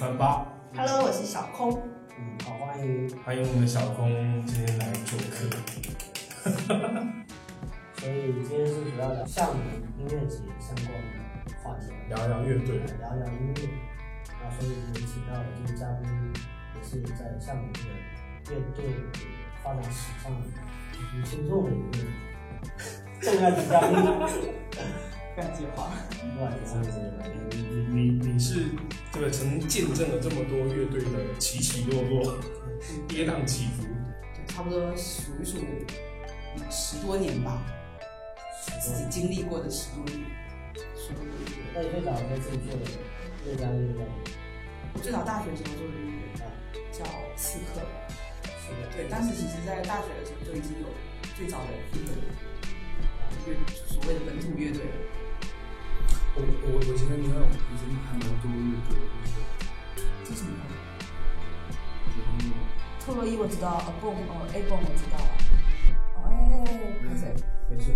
三八。Hello，我是小空。嗯，好，欢迎。欢迎我们的小空今天来做客。所以今天是主要聊厦门音乐节相关的话题，聊一聊乐队。聊一聊音乐。那所以我们请到的这个嘉宾也是在厦门的乐队发展史上举足轻重的一个重要的嘉宾。不要接话。不好意思，你你你你是这个曾见证了这么多乐队的起起落落、跌宕起伏。对，差不多数一数十多年吧，自己经历过的十多年。十多年。那你最早在自己做的乐家乐队我最早大学时候做的音乐啊，叫刺客，是的，对，当时其实在大学的时候就已经有最早的一个乐所谓的本土乐队了。我我我记得你看以前还蛮多乐队的，这是什么？特洛伊我知道，A Boom 哦，A Boom 我知道。哦，哎哎哎，不是，没事。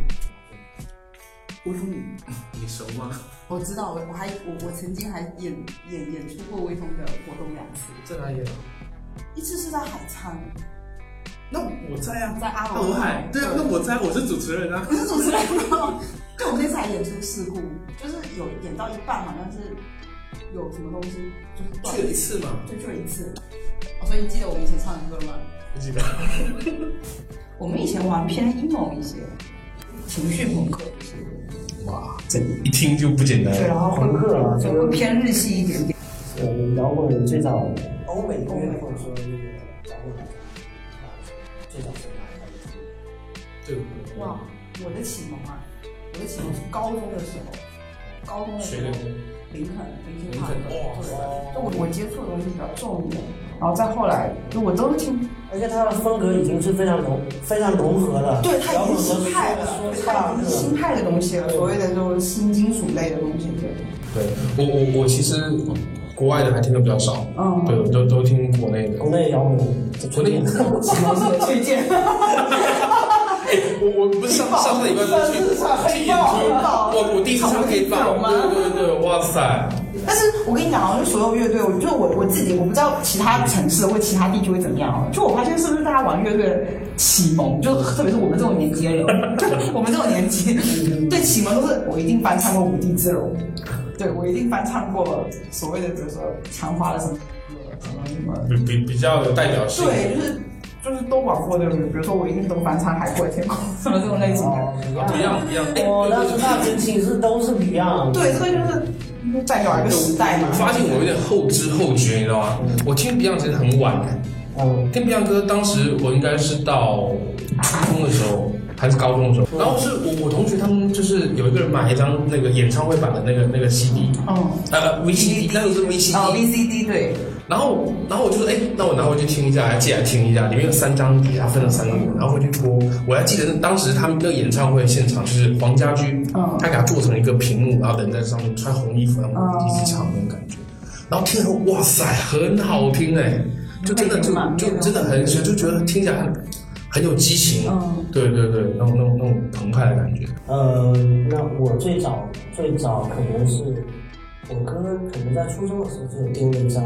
微风你 你熟吗？我知道，我我还我我曾经还演演演出过微风的活动两次，在哪里啊？一次是在海沧，那我在啊，在阿罗海。对啊，那我在，我是主持人啊。不是主持人吗？就我们那次还演出事故，就是有演到一半，好像是有什么东西就是断去了一次嘛。就去了一次。哦，所以你记得我们以前唱的歌吗？不记得。我们以前玩偏 emo 一些，情绪朋克一些，哇，这一听就不简单。对，然后朋克啊，就会偏日系一点点。呃，摇滚最早欧美音乐或者说那个摇滚啊，最早是哪开始？对。哇，我的启蒙啊，我的启蒙是高中的时候，高中的时候？林肯，林肯林肯对就我我接触的东西比较重一点，然后再后来就我都听，而且他的风格已经是非常融非常融合了，对，他已经新派了，说对，唱它已经新派的东西了，所谓的这种新金属类的东西，对，对。我我我其实国外的还听的比较少，嗯，对，我都都听国内的。国内摇滚，国内启蒙式的。推荐，我我不是上上个礼拜去去演出，我我第一次唱黑豹，对对对，哇塞！但是我跟你讲啊，就所有乐队，我就我我自己，我不知道其他城市或其他地区会怎么样啊。就我发现是不是大家玩乐队的启蒙，就特别是我们这种年纪的人，我们这种年纪，对启蒙都是我一定翻唱过《无地自容》，对我一定翻唱过所谓的比如说强化了什么什么什么，比比比较有代表性。对，就是就是都玩过的，比如说我一定都翻唱《海阔天空》什么这种类型的。哦，不一样不一样。哎我当时大学寝室都是 Beyond，对，这个就是代表一个时代嘛我。发现我有点后知后觉，你知道吗？我听 Beyond 其实很晚的，嗯，听 Beyond 歌，当时我应该是到初中的时候，还是高中的时候。然后是我我同学他们就是有一个人买一张那个演唱会版的那个那个 CD，嗯，呃 VCD，那个是 VCD。哦，VCD 对。然后，然后我就说，哎，那我拿回去听一下，还借来听一下。里面有三张碟，它分了三个，然后回去播。我还记得当时他们那个演唱会现场，就是黄家驹，嗯他给他做成一个屏幕，然后人在上面穿红衣服，然后一起唱那种感觉。然后听了，哇塞，很好听哎，就真的就就真的很喜欢，就觉得听起来很很有激情。嗯对对对，那种那种那种澎湃的感觉。呃，那我最早最早可能是我哥可能在初中的时候就有订了一张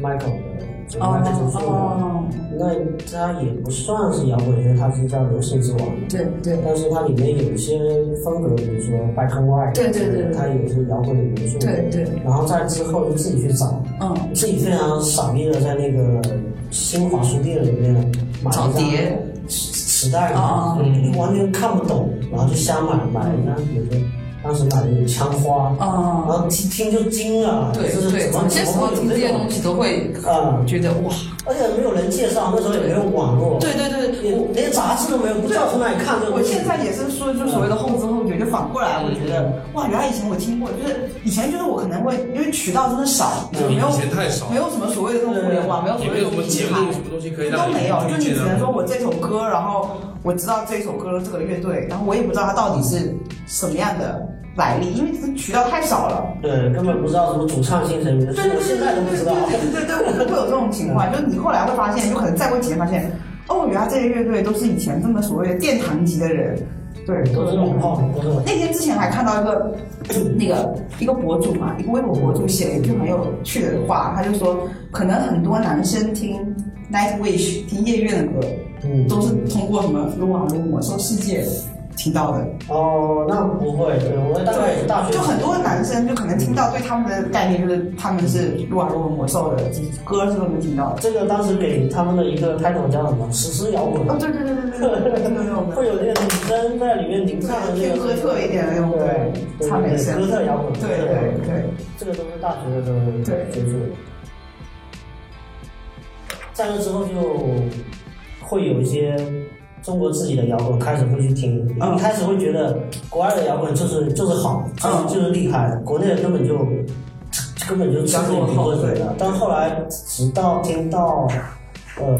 Michael 的，就是 Michael 杰克逊的，哦，那它也不算是摇滚因为，它是叫流行之王。对对。但是它里面有一些风格，比如说 Black and White，对对对对。它有一些摇滚的元素。对对，然后在之后就自己去找，嗯，自己非常傻逼的在那个新华书店里面买一张碟。磁磁带嘛，嗯，完全看不懂，然后就瞎买，买了一张，比如说当时买的有枪花，然啊，后听听就惊了，就是对对，怎么有些时么会有这种听这些东西都会啊，觉得哇，而且没有人介绍，那时候也没有网络，对对对，我连杂志都没有，不知道从哪里看这个。我现在也是说，就所谓的后知后觉，就反过来，我觉得哇，原来以前我听过，就是以前就是我可能会因为渠道真的少，就没有以前太少。没有什么所谓的这种互联网，没有所谓的没有什么节平台。什么东西可以都没有，就你只能说我这首歌，然后我知道这首歌这个乐队，然后我也不知道它到底是什么样的来历，因为这渠道太少了。对，根本不知道什么主唱姓谁名，对对对现在都不知道。对对对，我会有这种情况，就是你后来会发现，就可能再过几年发现，哦，原来这些乐队都是以前这么所谓的殿堂级的人对，都是老炮，都是。那天之前还看到一个那个一个博主嘛，一个微博博主写了一句很有趣的话，他就说，可能很多男生听 Nightwish 听夜愿的歌，嗯都是通过什么撸啊撸魔兽世界听到的。哦，那不会，对我大概大学就很多男生就可能听到对他们的概念就是他们是撸啊撸魔兽的歌是都能听到的。这个当时给他们的一个 title 叫什么？史诗摇滚。哦，对对对对对 会有那个女生在里面吟唱的那偏个哥特一点的那种，对唱美声，哥特摇滚，对对对，这个都是大学的时候对接触的。在那之后就会有一些中国自己的摇滚开始会去听，嗯。一开始会觉得国外的摇滚就是就是好，就是嗯就是厉害，国内的根本就根本就吃不顶或者怎么。但后来直到听到。呃，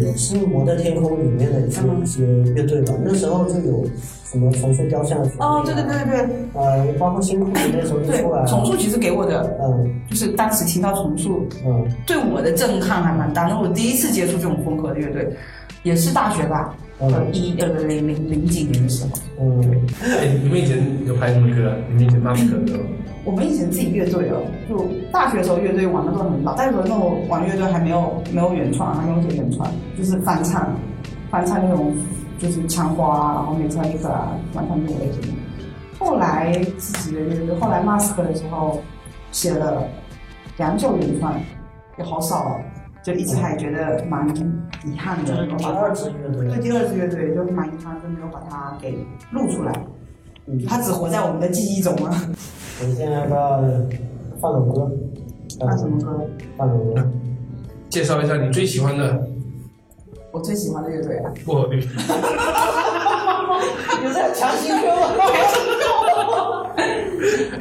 也是《摩登天空》里面的一些一些乐队吧，那时候就有什么重塑雕像哦，对对对对。对呃，包括新裤子那时候就出来了，重塑其实给我的嗯。就是当时听到重塑，嗯。对我的震撼还蛮大。那我第一次接触这种风格的乐队，也是大学吧，嗯呃一呃零零零几年的时候，嗯，哎，你们以前有拍什么歌啊？你们以前放什么歌？我们以前自己乐队哦，就大学的时候乐队玩的都很老，但是那种玩乐队还没有没有原创，还没有写原创，就是翻唱，翻唱那种就是枪花啊，然后美特利克啊，翻唱那种类型的。后来自己的乐队，后来 Mask 的时候写了两首原创，也好少哦，就一直还觉得蛮遗憾的。就是第二次乐队，对第二支乐队就蛮遗憾，就没有把它给录出来，嗯，它只活在我们的记忆中了。我们现在要不要放首歌？放什么歌？放首歌。介绍一下你最喜欢的我最喜欢的乐队啊，薄 荷绿。有在强行 Q 吗？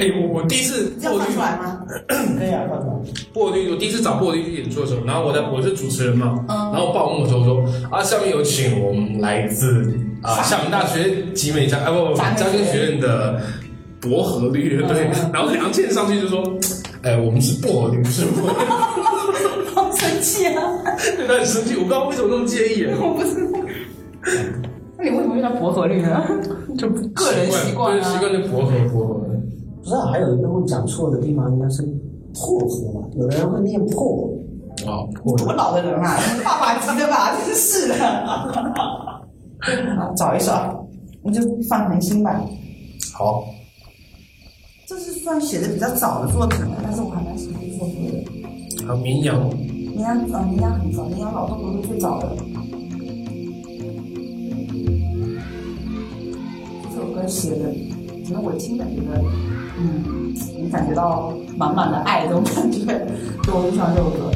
哎，我我第一次要放薄荷绿出来吗？可以啊，放出来。薄荷绿，我第一次找薄荷绿去演出的时候，然后我在我是主持人嘛，嗯然后报幕的时候说啊，下面有请我们来自啊厦门大学集美家啊不不嘉嘉兴学院的薄荷绿乐队，嗯 然后梁健上去就说，哎，我们是薄荷绿，不是薄荷绿，好生气啊！对他很生气，我不知道为什么那么介意，我不知道。那你为什么用到薄荷绿呢？就个人习惯啊对习惯就薄荷薄荷。不知道，还有一个会讲错的地方，应该是破荷吧？有的人会念破。哦，多老的人啊，爸爸级的吧，真是的。好找一首，你就放恒星吧。好，这是算写的比较早的作品了，但是我还蛮喜欢这首歌的。还有民谣，民谣，呃，民谣很早，民谣老豆不是最早的。这首歌写的，可能我听的觉得，嗯，能感觉到满满的爱这种感觉，就我很喜欢这首歌。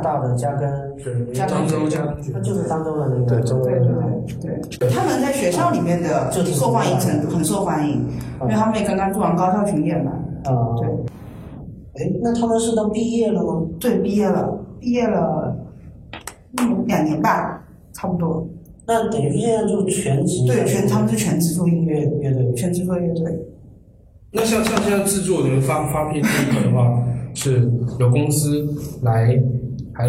大的加根，对，加漳州加更他就是漳州的那个，对对对对，他们在学校里面的就是受欢迎程度很受欢迎，因为他们也刚刚做完高校巡演嘛。啊，对，哎，那他们是都毕业了吗？对，毕业了，毕业了，嗯，两年吧，差不多。那等于现在就全职对，全他们是全职做音乐，乐队，全职做乐队。那像像现在制作你们发发片第一个的话，是有公司来，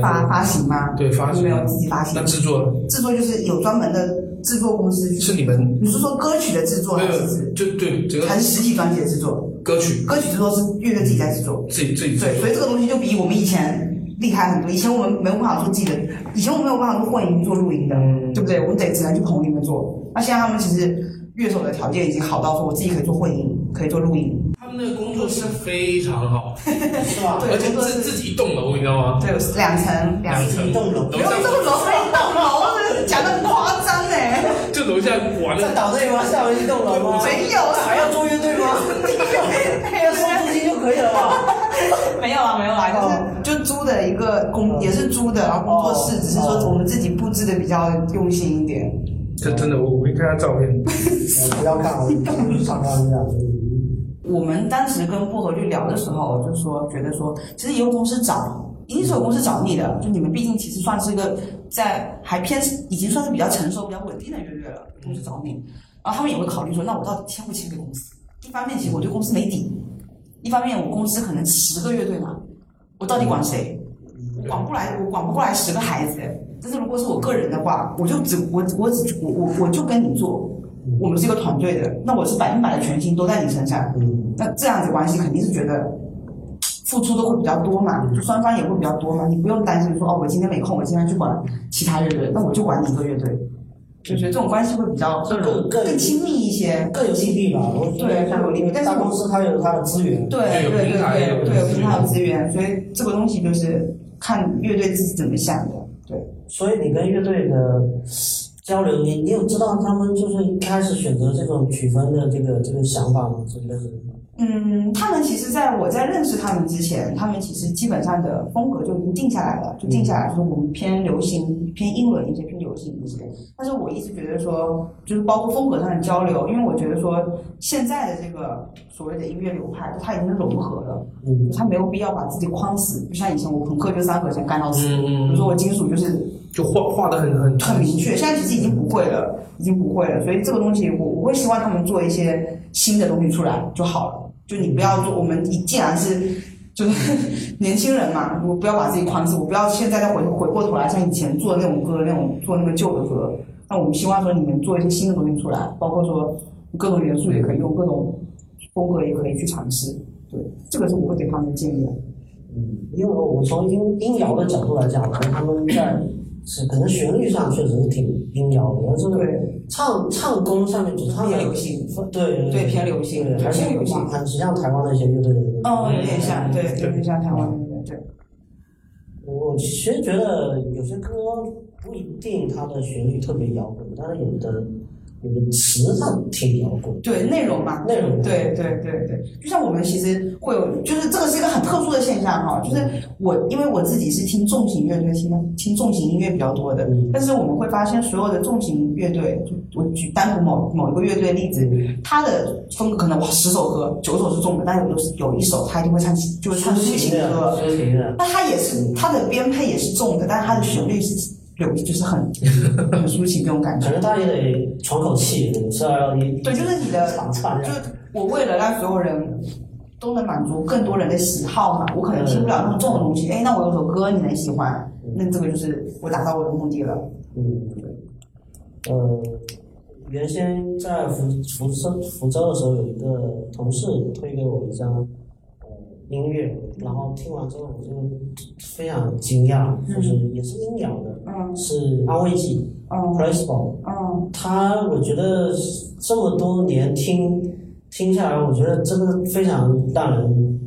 发发行吗？对发行没有自己发行那。制作制作就是有专门的制作公司。是你们你是说歌曲的制作还是就对整个还是实体专辑的制作？歌曲歌曲制作是乐队自己在制作。自己自己制对，所以这，个东西就比我们以前厉害很多。以前我们没有办法做自己的，以前我们没有办法做混音、做录音的，嗯对不对？我们得只能去棚里面做。那现在他们其实乐手的条件已经好到说，我自己可以做混音，可以做录音。他们那个工作室非常好，是吧？对而且是自自己一栋楼，你知道吗？对，有两层，两层。一栋楼不用这么楼，一栋楼，讲的很夸张哎。就楼下玩，在那岛内吗？下面一栋楼吗？没有那还要做乐队吗？没有，收租金就可以了吧？没有啊，没有啊，就是就租的一个工，也是租的，然后工作室，只是说我们自己布置的比较用心一点。这真的，我我一看他照片，呃 不要看，我去参观一下。我们当时跟薄荷去聊的时候，就说觉得说，其实也有公司找，一定是有公司找你的。就你们毕竟其实算是一个在还偏已经算是比较成熟、比较稳定的乐队了，公司找你，然后他们也会考虑说，那我到底签不签给公司？一方面，其实我对公司没底；一方面，我公司可能十个乐队嘛，我到底管谁？我管不来，我管不过来十个孩子。但是如果是我个人的话，我就只我我只我我我就跟你做，我们是一个团队的，那我是百分百的全心都在你身上。嗯，那这样子关系肯定是觉得付出的会比较多嘛，就双方也会比较多嘛，你不用担心说哦，我今天没空，我今天去管其他乐队，那我就管你一个乐队，就觉得这种关系会比较更更更更亲密一些。更有利弊吧？我对更有利弊但是大公司它有它的资源，对对对对有对对，有平台有资资源，所以这个东西就是看乐队自己怎么想的。对，所以你跟乐队的交流，你你有知道他们就是一开始选择这种曲风的这个这个想法吗？这个是嗯，他们其实在我在认识他们之前，他们其实基本上的风格就已经定下来了，就定下来说我们偏流行、偏英文一些、偏流行一些。但是我一直觉得说，就是包括风格上的交流，因为我觉得说现在的这个所谓的音乐流派，它已经融合了，嗯它没有必要把自己框死。就像以前我朋克就三和弦干到死，比如说我金属就是就画画的很很很明确，现在其实已经不会了，已经不会了。所以这个东西我，我会希望他们做一些新的东西出来就好了。就你不要做，我们你既然是就是 年轻人嘛，我不要把自己框死，我不要现在再回回过头来像以前做的那种歌，那种做那个旧的歌。那我们希望说你们做一些新的东西出来，包括说各种元素也可以用，各种风格也可以去尝试。对，这个是我会给他们的建议的。嗯，因为我从音音摇的角度来讲，可能他们在是可能旋律上确实是挺阴摇的，但是对。唱唱功上面只唱偏流行，对对偏流行对对还是偏流行。很像台湾那些乐队的。哦，有点像，对，有点像台湾的乐队。我其实觉得有些歌不一定它的旋律特别摇滚，但是有的有的词上听摇滚。对内容嘛，内容。对对对对，就像我们其实会有，就是这个是一个很特殊的现象哈，就是我因为我自己是听重型乐队，听听重型音乐比较多的，嗯。但是我们会发现所有的重型乐队，就我举单独某某一个乐队例子，它的风格可能哇十首歌九首是重的，但有的是有一首他一定会唱就会唱抒情，歌，抒情的。那它也是它的编配也是重的，但是它的旋律是有就是很很抒情这种感觉可。能他也得喘口气，是要你对，就是你的就我为了让所有人都能满足更多人的喜好嘛，我可能听不了那么重的东西，哎，那我有首歌你能喜欢，那这个就是我达到我的目的了。嗯，呃，原先在福福州福州的时候，有一个同事推给我一张呃音乐，然后听完之后我就非常惊讶，就是也是音疗的，嗯是安慰剂嗯 （Placebo）。嗯他我觉得这么多年听听下来，我觉得真的非常让人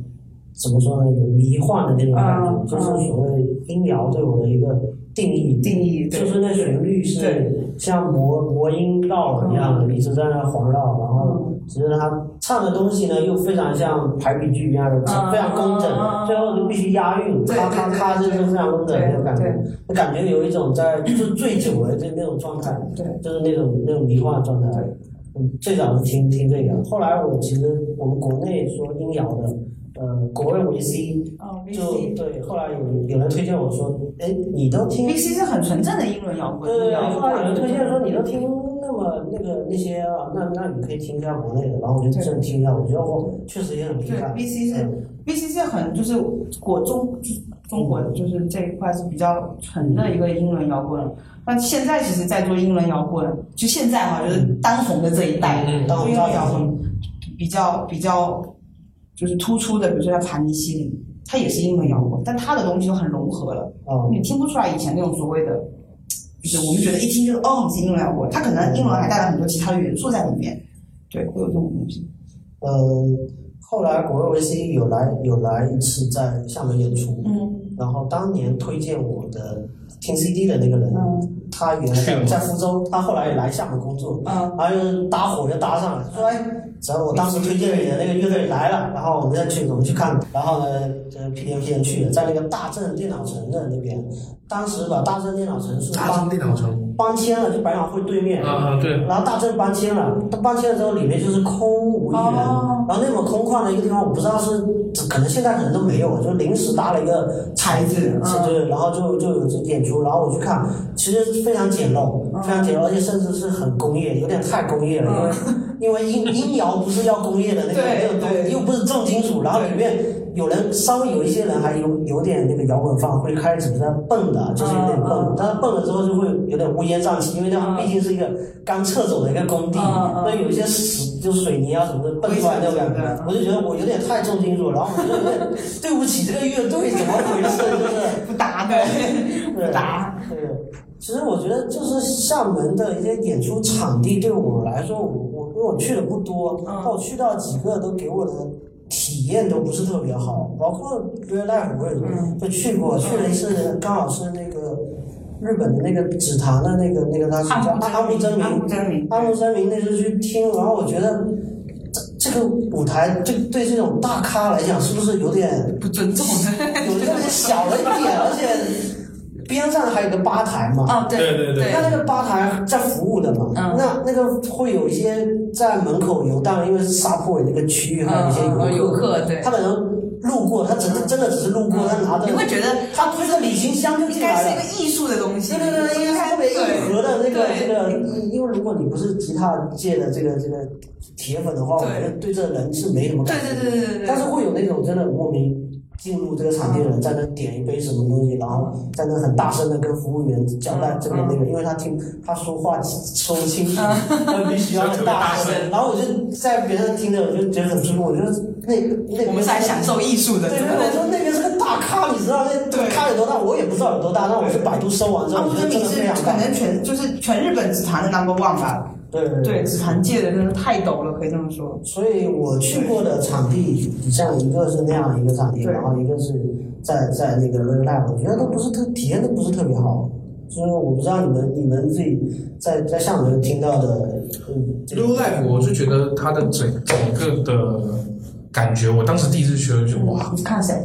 怎么说呢？有迷幻的那种感觉，嗯就是所谓音疗对我的一个定义。定义就是那旋律是像魔魔音绕耳一样的，一直在那环绕，然后只是他唱的东西呢又非常像排比句一样的，嗯非常工整嗯，最后就必须押韵，对咔咔咔，这对就非常工整那种感觉，就感觉有一种在就醉酒的这那种状态，对。就是那种那种迷幻的状态。嗯，最早是听听这个，后来我其实我们国内说音谣的，呃，国外维 C 哦就对，后来有有人推荐我说，哎，你都听 V C 是很纯正的英伦摇滚，对对对，后来有人推荐说你都听那么那个那些啊，那那你可以听一下国内的，然后我就真的听一下，我觉得我，确实也很厉对害。V C 是嗯 V C 是很就是国中中国就是这一块是比较纯的一个英伦摇滚。那现在其实，在做英伦摇滚，就现在哈，就是当红的这一代，嗯当红英伦摇滚比较比较就是突出的，比如说像盘尼西林，他也是英伦摇滚，但他的东西就很融合了。哦，你听不出来以前那种所谓的，就是我们觉得一听就是哦，你是英伦摇滚，它可能英伦还带了很多其他的元素在里面，对，会有这种东西。呃，后来国味维 C 有来有来一次在厦门演出，嗯。然后当年推荐我的听 CD 的那个人，嗯他原来在在福州，他后来也来厦门工作，嗯然后就搭伙就搭上了，说哎，只要我当时推荐你的那个乐队来了，然后我们再去，我们去看，然后呢，就屁颠屁颠去了，在那个大正电脑城的那边，当时把大正电脑城是大搬正电脑城搬迁了，就百老汇对面，啊，对，然后大正搬迁了，他搬迁了之后，里面就是空无一人，哦。然后那么空旷的一个地方，我不知道是可能现在可能都没有，就临时搭了一个台子是嗯对，然后就就有这演出，然后我去看，其实非常简陋，嗯。非常简陋，而且甚至是很工业，有点太工业了，因为因为音音摇不是要工业的那种又不是重金属，然后里面有人稍微有一些人还有有点那个摇滚范，会开始在蹦的，就是有点蹦但是蹦了之后就会有点乌烟瘴气，因为那嗯毕竟是一个刚撤走的一个工地，那有一些石就水泥啊什么的蹦出来那种感觉我就觉得我有点太重金属，然后我就有点 对不起这个乐队，怎么回事？就是。不搭的，对不搭。对，其实我觉得就是厦门的一些演出场地，对我来说，我我因为我去的不多，嗯但我去到几个都给我的体验都不是特别好，包括 Real Life 我也嗯。就去过，去了一次，刚好是那个日本的那个紫檀的那个那个他是叫阿木真明，真明，阿木真明那次去听，然后我觉得。这这个舞台对对这种大咖来讲，是不是有点不尊重。有点小了一点，而且边上还有个吧台嘛。哦，对对对对那那个吧台在服务的嘛，嗯那那个会有一些在门口游荡，因为是沙坡尾那个区域，还有一些嗯嗯游游客，对他可能路过，他只是真的只是路过，他拿着，你会觉得他推着旅行箱就应进来了该是一。个艺术的东西。对对对，因为它特别硬核的那个对这个，因为如果你不是吉他界的这个这个铁粉的话，我对觉得对这个人是没什么对感觉。对对对对对。但是会有那种真的莫名进入这个场地的人，在那点一杯什么东西，然后在那很大声的跟服务员交代这个那个，因为他听他说话说不清楚，他必须要很大声。然后我就在别人听着，我就觉得很舒服。我觉得那那我们是来享受艺术的，对，对，我说那边是个大咖，你知道那对咖有多大？我也不知道有多大，那我去百度搜完之后，我觉得真的可。能全就是全日本紫檀的 number one 吧。对对对，紫檀界的真是太陡了，可以这么说。所以我去过的场地，像一个是那样一个场地，然后一个是在在那个 Real Life，我觉得都不是特体验都不是特别好。就是我不知道你们你们自己在在厦门听到的，嗯，这个 Low Life，我是觉得它的整整个的感觉，我当时第一次去了就哇，你是看谁？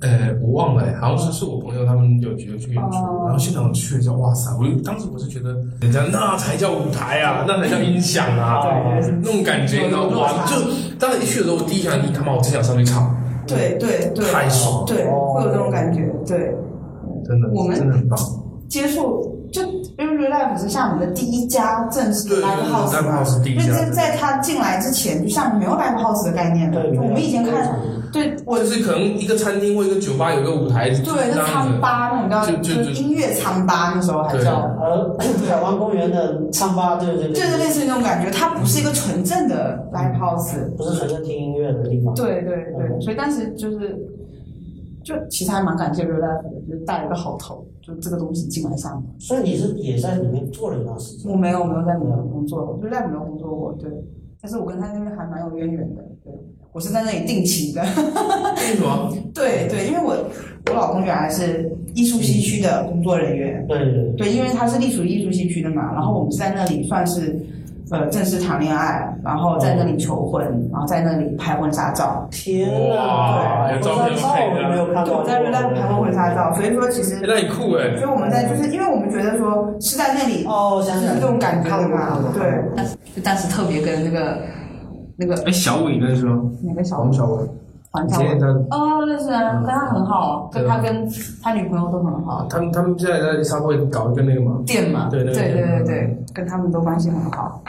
呃，我忘了，好像是是我朋友他们有有去演出，哦然后现场去了之后，哇塞！我当时我是觉得，人家那才叫舞台啊，那才叫音响啊，对那种感觉，你知道吗？就当时一去的时候，我第一想，你他妈，我真想上去唱，对对对，太爽了，对，哦会有这种感觉。对，真的，我们真的很棒。接触就因为 Real Life 是厦门的第一家正式的对对 live house 第一因为家在在他进来之前，就厦门没有 live house 的概念的。对我们以前看，对我就是可能一个餐厅或一个酒吧有个舞台，对那这样子。餐吧那种叫就就就是音乐餐吧，那时候还叫。呃海湾公园的唱吧，对对对，就是类似于那种感觉，它不是一个纯正的 live house，不是纯正听音乐的地方。对对对，所以当时就是，就其实还蛮感谢 Real Life 的，就是带了个好头，就这个东西进来厦门。所以你是也在里面做了一段时间。我没有没有在里面工作，我就在没有工作过，对。但是我跟他那边还蛮有渊源的，对。我是在那里定情的，为什么？对对，因为我我老老公原来是艺术西区的工作人员，对对对，对，因为他是隶属于艺术西区的嘛，然后我们是在那里算是呃正式谈恋爱，然后在那里求婚，然后在那里拍婚纱照。天哇哪！有照片婚纱照我没有看在那边拍过婚纱照，所以说其实哎，那很酷哎所以。我们在就是因为我们觉得说是在那里哦，这种感觉的嘛，对。但是当时特别跟那个那个哎，小伟那时候？哪个小伟，黄小伟以前他哦，认识啊，跟他很好，跟他跟他女朋友都很好。他们他们现在在沙会搞一个那个嘛，店嘛，对对对对对跟他们都关系很好。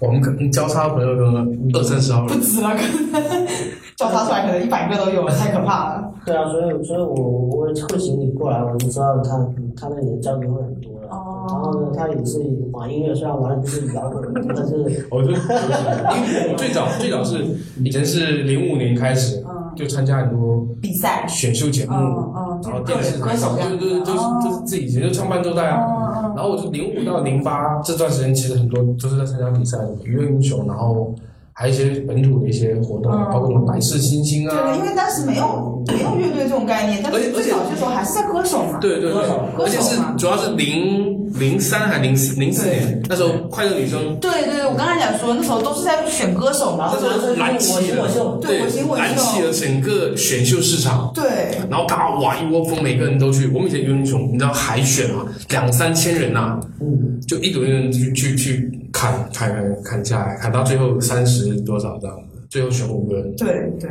我们可能交叉朋友可能二三十号人不，止了，可能 交叉出来可能一百个都有了，太可怕了。对啊，所以所以我我会请你过来，我就知道他他那里的交流会很多了。哦。然后呢，他也是玩音乐，虽然玩的不是摇滚，但是我就因为我最早最早是以前是零五年开始嗯。就参加很多比赛，选秀节目，然后个电视歌手对对对，就是就是自己以前就唱伴奏带啊。然后我就零五到零八这段时间，其实很多都是在参加比赛的，娱乐英雄，然后还有一些本土的一些活动，嗯包括什么百事星星啊对，啊因，为当时没有没有乐队这种概念，但是最早的时候还是在歌手嘛。对对对，歌手而且是嘛主要是零零三还零四零四年，那时候快乐女生对对对，我刚才讲说那时候都是在选歌手嘛。然后男生燃起了，对我行我秀燃起了整个选秀市场。对，然后大家哇一窝蜂，每个人都去。我们以前游英雄，你知道海选啊，两三千人呐、嗯，就一堆人去去去砍砍砍砍下来，砍到最后三十多少这样子，最后选五个人，对对，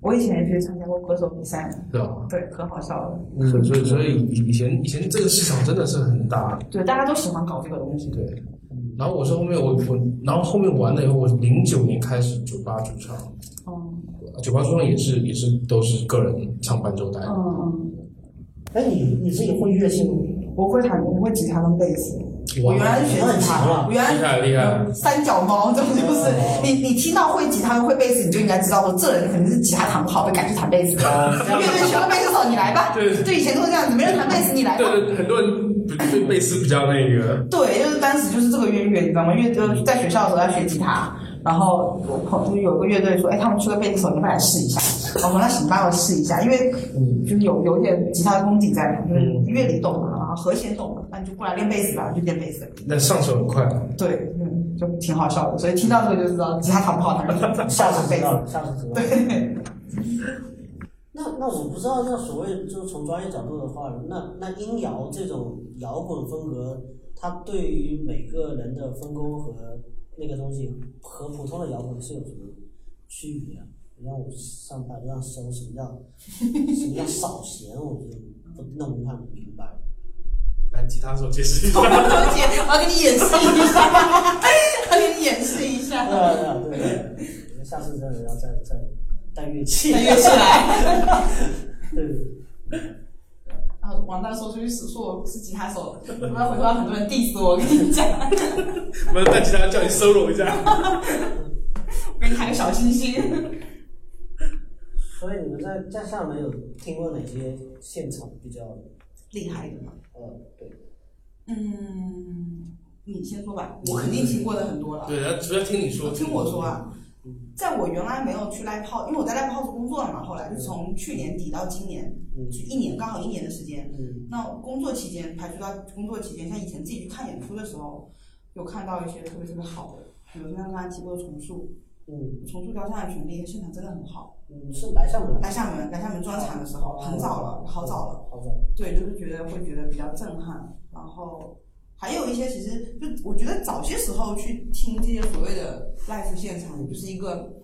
我以前也去参加过歌手比赛，是吧？对，可好笑了。所以所以所以以以前以前这个市场真的是很大，对，大家都喜欢搞这个东西。对。然后我是后面我我，然后后面完了以后，我零九年开始酒吧驻唱，嗯酒吧驻唱也是也是都是个人唱伴奏带，嗯嗯，哎，你你自己会乐器吗？我会弹，我会吉他跟贝斯。我原，来是学吉他，我原厉害厉害三脚猫，这种就是你你听到会吉他会贝斯，你就应该知道说这人肯定是吉他弹不好，被赶去弹贝斯。乐队学个贝斯手，你来吧。对对，以前都是这样子，没人弹贝斯，你来吧。对对，很多人对贝斯比较那个，对，就是当时就是这个渊源，你知道吗？因为就在学校的时候要学吉他，然后我朋就有个乐队说，哎，他们缺个贝斯手，你快来试一下？我说那行吧，我试一下，因为就是有有一点吉他的功底在嘛，就是乐理懂嘛，和弦懂嘛，那你就过来练贝斯吧，就练贝斯。那上手很快。对，嗯，就挺好笑的，所以听到这个就知道吉他弹不好，弹下手贝斯。次知道了，下次知道了。对，那那我不知道，那所谓就是从专业角度的话，那那音摇这种摇滚风格，它对于每个人的分工和那个东西和普通的摇滚是有什么区别啊？你让我上百度上搜什么叫什么叫扫弦，我就不弄不太明白。来，吉他手解释一下。我要给你演示一下，我要给你演示一下，对啊对啊对啊，对下次真的要再再带乐器，带乐器来。对。然后王大说出去说我是吉他手，我要回头很多人 diss 我，我跟你讲，我们带吉他叫你 solo 一下。我给你喊个小星星。所以你们在在厦门有听过哪些现场比较厉害的吗？嗯对？嗯，你先说吧，我肯定听过的很多了。对，主要听你说，听我说啊，在我原来没有去 live house，因为我在 live house 工作了嘛，后来就从去年底到今年，嗯就一年刚好一年的时间。嗯那工作期间，排除到工作期间，像以前自己去看演出的时候，有看到一些特别特别好的，比如说像刚才提过的重塑，嗯重塑雕像的权利，现场真的很好。嗯，是来厦门来厦门，来厦门专场的时候，很早了，好早了。好早。对，就是觉得会觉得比较震撼，然后还有一些其实就我觉得早些时候去听这些所谓的 live 现场，就是一个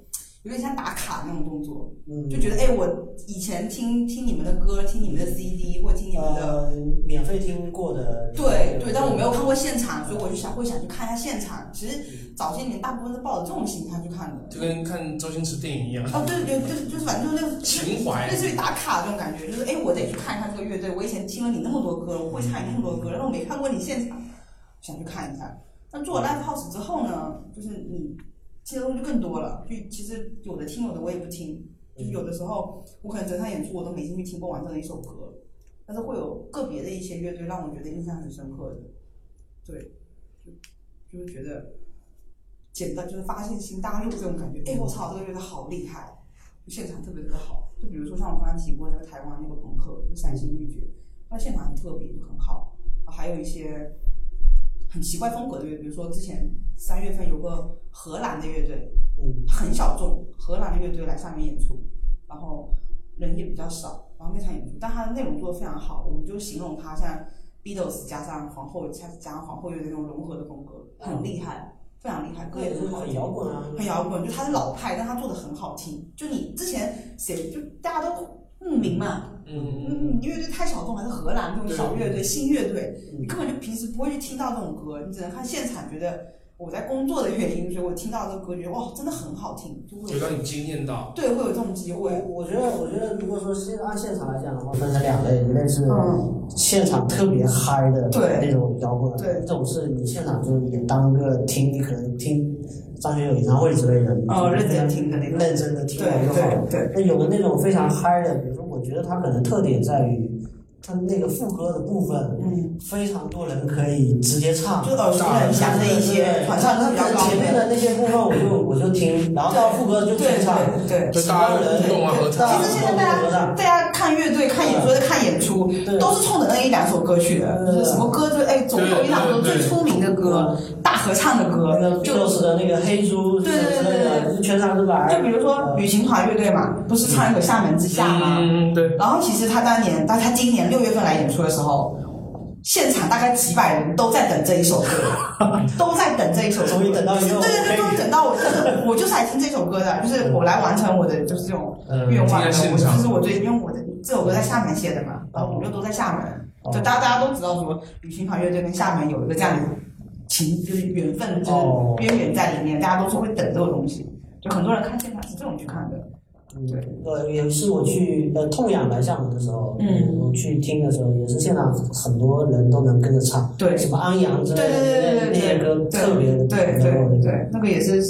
有点像打卡那种动作，嗯，就觉得哎，我以前听听你们的歌，听你们的 CD 或听你们的。呃免费听过的。对对，但我没有看过现场，所以我就想会想去看一下现场。其实早些年大部分是抱着这种心态去看的。就跟看周星驰电影一样，哦，对对，就是就是反正就是那个情怀类似于打卡这种感觉，就是哎，我得去看一下这个乐队。我以前听了你那么多歌，我会唱你那么多歌，但是我没看过你现场，想去看一下。那做了 live house 之后呢，就是你听的东西就更多了。就其实有的听，有的我也不听。就是有的时候我可能整场演出我都没进去听过完整的一首歌，但是会有个别的一些乐队让我觉得印象很深刻的。对，就就是觉得简单就是发现新大陆这种感觉，哎，我操，这个乐队好厉害。现场特别特别好。就比如说像我刚刚提过那个台湾那个朋克，就陕西御姐，它现场很特别，就很好。还有一些很奇怪风格的乐队，比如说之前三月份有个荷兰的乐队，嗯，很小众，荷兰的乐队来上面演出，然后人也比较少，然后那场演出，但它的内容做的非常好，我们就形容它像 Beatles 加上皇后加加上皇后乐队那种融合的风格，很厉害，非常厉害，歌也很很好听。摇滚啊，很摇滚，就它是老派，但它做的很好听。就你之前谁就大家都慕名嘛，嗯嗯，你乐队太小众，还是荷兰这种小乐队、新乐队，嗯。你根本就平时不会去听到这种歌，你只能看现场，觉得我在工作的原因，所以我听到这个歌，觉得哇，真的很好听，就会让你惊艳到。对会有这种机会。我觉得，我觉得，如果说是按现场来讲的话，分成两类，一类是嗯。现场特别嗨的那种摇滚，对。这种是你现场就是也当个听，你可能听张学友演唱会之类的，哦认真听的那种认真的听对完就好了。对对那有的那种非常嗨的，比如说，我觉得他可能特点在于他那个副歌的部分，嗯，非常多人可以直接唱，就耳熟能详的一些传唱那度比较前面的那些部分我就我就听，然后到副歌就对全唱，对对。就大家互动啊合唱其实现在大家大家看乐队、看演出、看演出，对都是冲着那一两首歌去的，就是什么歌就哎，总有一两首最出名的歌、大合唱的歌那，个就 Beatles 的那个黑猪对对对全场是白。就比如说旅行团乐队嘛，不是唱一个厦门之夏吗？嗯，对，然后其实他当年，但他今年六月份来演出的时候，现场大概几百人都在等这一首歌，都在等这一首歌。终于等到一个对对对，终于等到我，就是，我就是来听这首歌的，就是我来完成我的就是这种嗯愿望的。我听在现场这是我最，因为我的这首歌在厦门写的嘛，然后我们又都在厦门，哦就大家大家都知道说，旅行团乐队跟厦门有一个这样的情，就是缘分，就是哦。渊源在里面，大家都是会等这个东西，就很多人看现场是这种去看的。对，呃，也是我去呃痛仰来厦门的时候，嗯。我去听的时候，也是现场很多人都能跟着唱，对。什么安阳之类的那那些歌特别的对对对，那个也是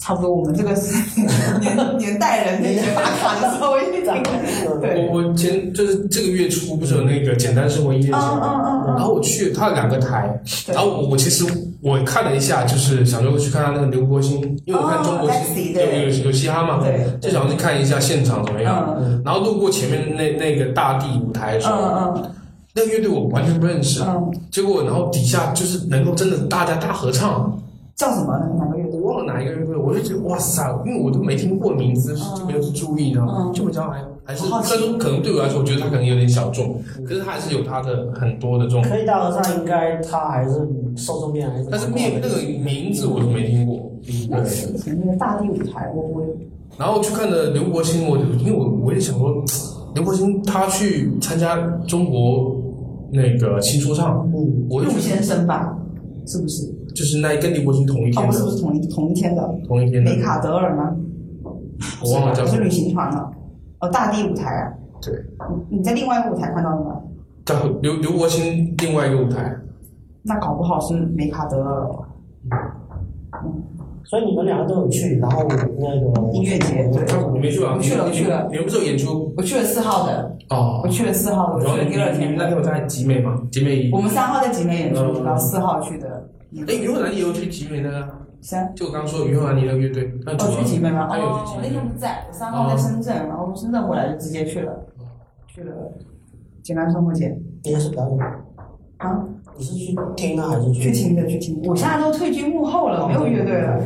差不多我们这个是 年年代人那些打卡的时候一定听的。对，我我前就是这个月初不是有那个简单生活音乐节嗯嗯吗？嗯嗯。然后我去，他有两个台，然后我我其实我看了一下，就是想说去看看那个刘国兴，因为我看中国哦新有有有嘻哈嘛，对就想去看一下现场怎么样。嗯。然后路过前面那那个大地舞台的时候，嗯那个乐队我完全不认识，嗯，结果然后底下就是能够真的大家大合唱，叫什么？个我就觉得哇塞，因为我都没听过名字，就没有去注意，然后嗯。就比较还还是，好奇。虽然说可能对我来说，我觉得他可能有点小众，可是他还是有他的很多的这种，可以大合唱，应该他还是受众面还是但是面那个名字我都没听过，对。以前那个大地舞台，我我然后去看的刘国兴，我因为我我也想说，刘国兴他去参加中国那个新说唱，嗯，陆我就觉先生吧，是不是？得就是那跟刘国兴同一哦，天的，不是不是同一同一天的，同一天的。梅，卡德尔吗？我忘了叫什么。是旅，行团的。哦，大地舞台啊，对，你你在另外一个舞台看到的吗？叫刘刘国兴另外一个舞台，那搞不好是梅卡德尔。嗯。所以你们两个都有去，然后那个音乐节，对，你没去啊？我去了，去了，你们不是有演出？我去了四号的，哦。我？去了四号的，我去了第二天你们那天有在集美吗？集美我，们三号在集美演出，嗯。然后四号去的。哎，余文兰也有去集美那个，谁啊？就我刚刚说的于慧兰你那个乐队，那主哦，要去集美吗？哦我那天不在，我三号在深圳，然后从深圳回来就直接去了，去了简单生活节你也是表演，啊，你是去听呢还是去听的去听。我现在都退居幕后了，没有乐队了。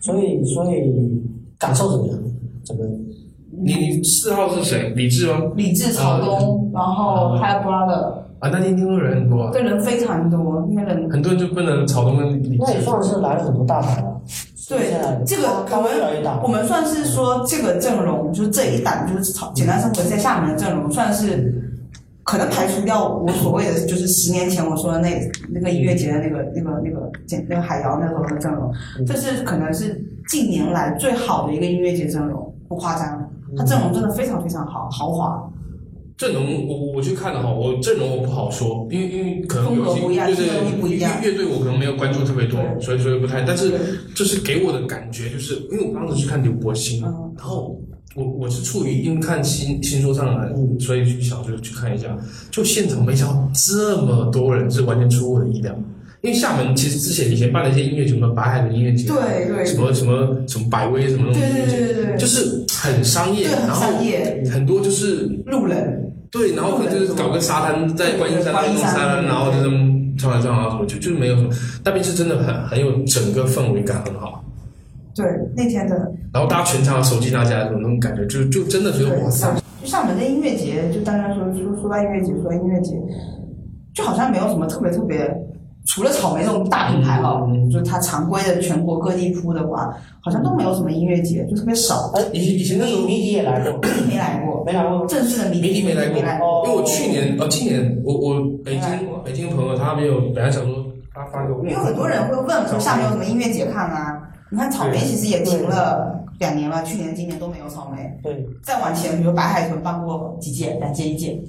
所以所以感受怎么样？怎么？你你四号是谁？李志吗？李志、曹东，然后还有 brother，啊，那天听说人很多啊，对人非常多，因为人很多人就不能草东跟李志那也。算是来了很多大牌了。对这个他我们。我们算是说这个阵容，就是这一档就是草简单生活在厦门的阵容，算是可能排除掉我所谓的就是十年前我说的那那个音乐节的那个那个那个简那个海瑶那时候的阵容，这是可能是近年来最好的一个音乐节阵容，不夸张，它阵容真的非常非常好，豪华。阵容我我去看了哈，我阵容我不好说，因为因为可能有些对对乐乐队我可能没有关注特别多，所以所以不太，但是对。就是给我的感觉就是，因为我当时去看刘柏辛，嗯。然后我我是处于因为看新新说唱来，嗯。所以去想就去看一下，就现场没想到这么多人，是完全出乎我的意料。因为厦门其实之前以前办了一些音乐节，什么白海的音乐节，对对。什么什么什么百威什么东西音乐对对对对节，对。就是很商业，然后商业。很多就是路人，对，然后可能就是搞个沙滩，在观音山那观音山。弄沙滩，然后就那么唱来唱啊什么，就就没有什么，那边是真的很很有整个氛围感很好，对那天的。然后大家全场手机拿起来的那种感觉，就就真的觉得哇塞，就厦门的音乐节，就大家说说说到音乐节，说到音乐节，就好像没有什么特别特别，除了草莓这种大品牌哈，嗯就它常规的全国各地铺的话，好像都没有什么音乐节，就特别少。哎，以以前那时候迷笛也来过，没来过，没来过。正式的迷迷笛没来过，没来过。因为我去年呃今年我我北京北京朋友他没有本来想说他发给我，因为很多人会问说下面有什么音乐节看啊？你看草莓其实也停了两年了，去年、今年都没有草莓。对，再往前，比如白海豚办过几届，两届、一届、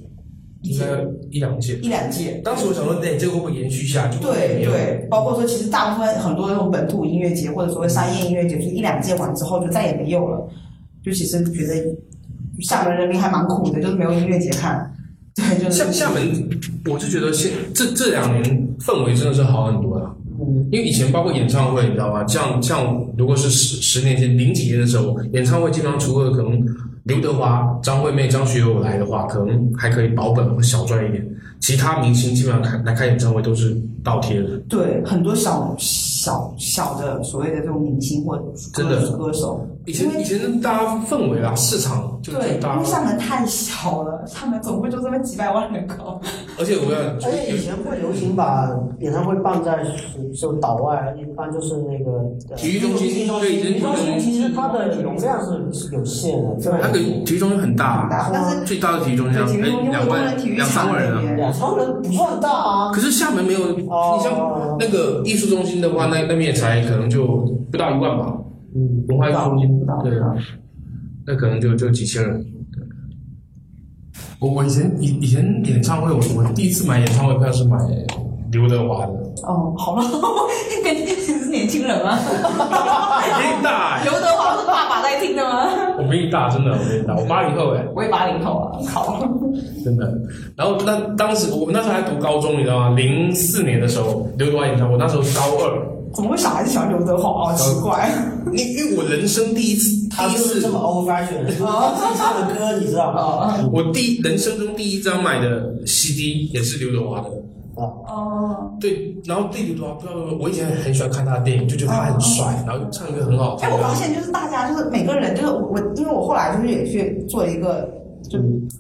应该一两届。一两届。当时我想说，哎，这个会不会延续下去？对对，包括说，其实大部分很多那种本土音乐节或者所谓商业音乐节，就是一两届完之后就再也没有了。就其实觉得厦门人民还蛮苦的，就是没有音乐节看。对，就是厦厦门，我就觉得现这这两年氛围真的是好很多了。嗯，因为以前包括演唱会，你知道吗？像像如果是十十年前零几年的时候，演唱会基本上除了可能刘德华、张惠妹、张学友来的话，可能还可以保本或小赚一点。其他明星基本上开来开演唱会都是倒贴的。对很多小小小的所谓的这种明星或者真的歌歌手，以前以前大家氛围啊，市场就对，因为厦门太小了，厦门总共就这么几百万人口。而且我要而且以前会流行把演唱会办在就岛外，一般就是那个呃体育中心体育中对心，体育中心体育中心其实它的容量是是有限的，对那个体育中心很大，但是最大的体育中心两万两三万人啊。两超人不算大啊。可是厦门没有，哦。你像那个艺术中心的话，那那边也才可能就不到一万吧，嗯，文化艺术中心不到，对。啊，那可能就就几千人。我我以前以以前演唱会，我我第一次买演唱会票是买刘德华的，哦，好了，跟你是年轻人吗？你大欸，刘德华是爸爸在听的吗？我比你大，真的，我比你大，我八零后哎，我也八零后啊，好。真的。然后那当时我那时候还读高中，你知道吗？零四年的时候，刘德华演唱会，我那时候高二，怎么会小孩子喜欢刘德华？好奇怪。因因为我人生第一次，他第一次就是这么己唱 的歌，你知道吗？哦我第人生中第一张买的 CD 也是刘德华的，啊，哦。对，然后对刘德华不知道我以前很喜欢看他的电影，就觉得他很帅，然后唱歌很好听哎，。我发现就是大家就是每个人就是我我，因为我后来就是也去做了一个，就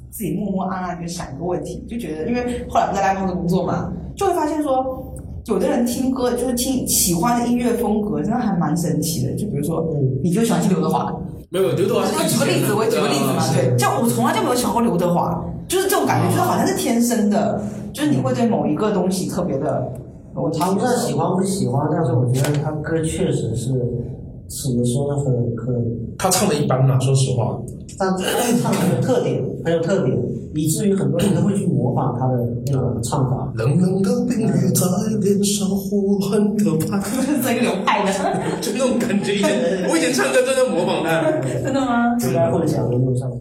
自己默默暗暗就想一个问题，就觉得因为后来不在 live house 工作嘛，就会发现说。有的人听歌就是听喜欢的音乐风格，真的还蛮神奇的。就比如说，你就喜欢听刘德华，没有刘德华举个例子，我举个例子嘛，对，就我从来就没有喜欢过刘德华，就是这种感觉，就是好像是天生的，就是你会对某一个东西特别的，我谈不上喜欢不喜欢，但是我觉得他歌确实是怎么说呢，很很，他唱的一般嘛，说实话。但他唱的很有特点，很有特点，以至于很多人都会去模仿他的那种唱法。冷冷的冰雨在脸上呼很可怕，是这个流派的，就那种感觉。以前我以前唱歌真的模仿他。真的吗？应该会讲的路上。是，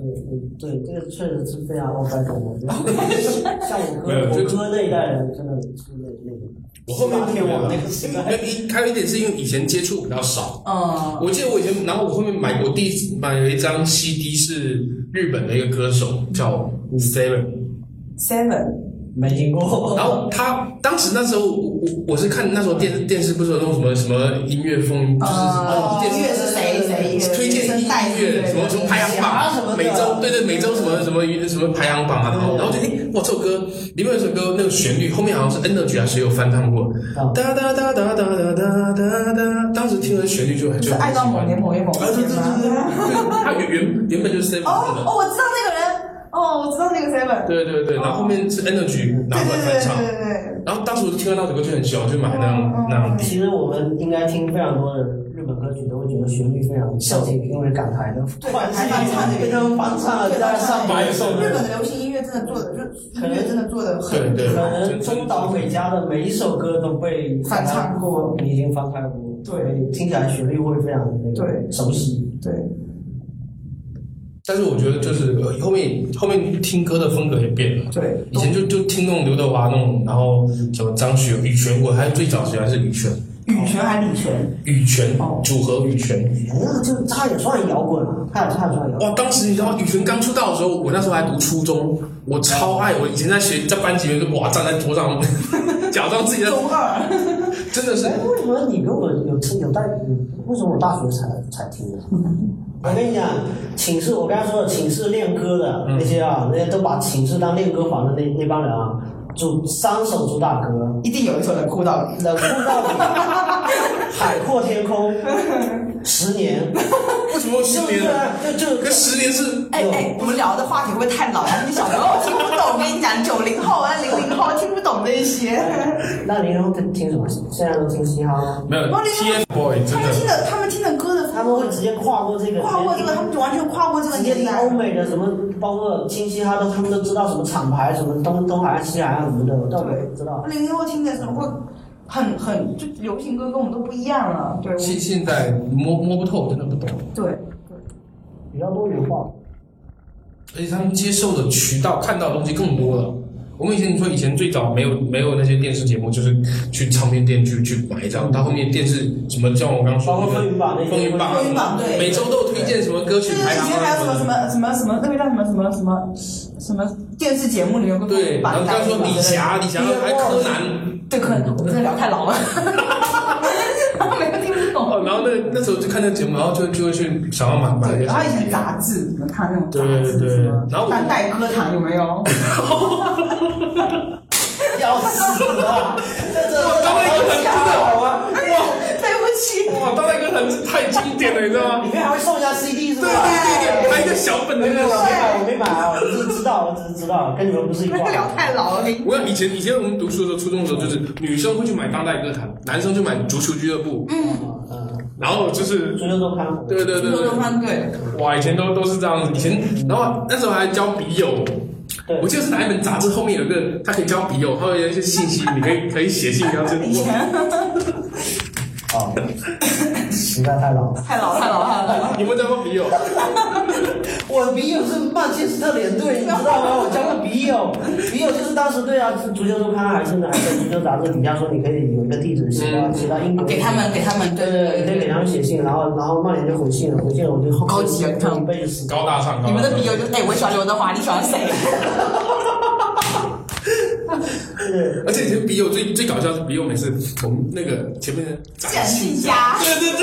嗯，对，这个确实是非常 old fashion 我觉得像我哥，我哥那一代人真的是那那个，我后面天王那个时代。一还有一点是因为以前接触比较少，嗯，我记得我以前，然后我后面买过第一买了一张 CD 是日本的一个歌手叫 Seven，Seven，没听过。然后他当时那时候我我我是看那时候电视电视不是有那种什么什么音乐风，就是呃，电视音乐是谁谁推荐音乐什么什么排行榜，每周对对每周什么什么什么排行榜？啊，然后然后就哎哇这首歌里面有首歌那个旋律后面好像是 Energy 还是谁有翻唱过，哒哒哒哒哒哒哒哒哒，当时听了旋律就很就爱到某年某月某啊对他原原原本就是 Seven 哦唱的。哦，我知道那个人，哦，我知道那个 Seven，对对对，然后后面是 Energy 拿出来翻唱，对对对，然后当时我就听到那首歌就很喜欢，就买那样那样其实我们应该听非常多的歌曲，都会觉得旋律非常孝敬，因为港台的对换台翻唱变成翻唱了，在上百首日本的流行音乐真的做的，就是音乐真的做的很对对可能中岛美嘉的每一首歌都被翻唱过，你已经翻唱过，对，听起来旋律会非常的那个对。熟悉。对，但是我觉得就是呃后面后面听歌的风格也变了。对，以前就就听那种刘德华那种，然后什么张学友、羽泉，我还最早喜欢是羽泉，羽泉还是李泉？羽泉哦组合羽泉。那就他也算摇滚了，他也算摇滚。哇，当时你知道羽泉刚出道的时候，我那时候还读初中，我超爱。我以前在学在班级里面就哇站在桌上，假装自己在，中二。真的是哎，为什么你跟我有听有带？为什么我大学才才听的？我跟你讲，寝室我刚才说的寝室练歌的那些啊，那些都把寝室当练歌房的那那帮人啊，主三首主打歌，一定有一首能哭到底。冷酷到底，海阔天空，十年，为什么十年？啊？就就跟十年是哎哎，我们聊的话题会不会太老呀？你小朋友听不懂，我跟你讲，九零后啊、零零后听不懂 那些。那零零后听什么？现在都听嘻哈吗？没有他们听的。他们听的歌的，他们会直接跨过这个，跨过这个，他们完全跨过这个直接年代听欧。美的什么，包括听嘻哈都，他们都知道什么厂牌，什么东东海岸、西海岸什么的，我都知道。零零后听的时候会很很就流行歌跟我们都不一样了。对，现现在摸摸不透，真的不懂。对对比较多元化。而且他们接受的渠道、看到的东西更多了。我们以前你说以前最早没有没有那些电视节目，就是去唱片店去去买一张，到后面电视什么像我刚刚说包括那个风云榜风云榜，风云榜对每周都有推荐什么歌曲排行前还有什么什啊。么什么什么那个叫什么什么什么什么电视节目里有个对，然后刚刚说李霞，李霞还柯南，对，可能我们这聊太老了，没有听不懂。哦，然后那那时候就看那个节目，然后就就会去想要买买一，些然后以前杂志，怎么看那种杂志，对对什么然后我当代歌坛有没有？要死了！这这当代歌坛真的好啊！对不起，哇，当代歌坛是太经典了，你知道吗？里面还会送一下 CD 是吧？对对对对，还有一个小本的，那个我没买，我没买啊，我只是知道，我只是知道，跟你们不是一个聊太老了。我要以前以前我们读书的时候，初中的时候，就是女生会去买当代歌坛，男生就买足球俱乐部，嗯，然后就是足球周刊。对对对哇，以前都都是这样子，以前然后那时候还交笔友。对我记得是哪一本杂志后面有一个，它可以交笔友，它会有一些信息，你可以可以写信，然后就以前哦，时代太老了。太老太老太老。你们交过笔友？我的笔友是曼彻斯特联队，你知道吗？我交过笔友，笔友就是当时对啊，足球周刊还是还是足球杂志底下说你可以有一个地址写到写到英国，给他们给他们，对对对，对对对。你可以给他们写信，然后然后曼联就回信了，回信了我就好高级啊你看一辈子死高大上，高大上你们的笔友就哎，我喜欢刘德华，你喜欢谁？对 而且以前笔友最最搞笑是笔友每次我们那个前面的展展信信家，对对对，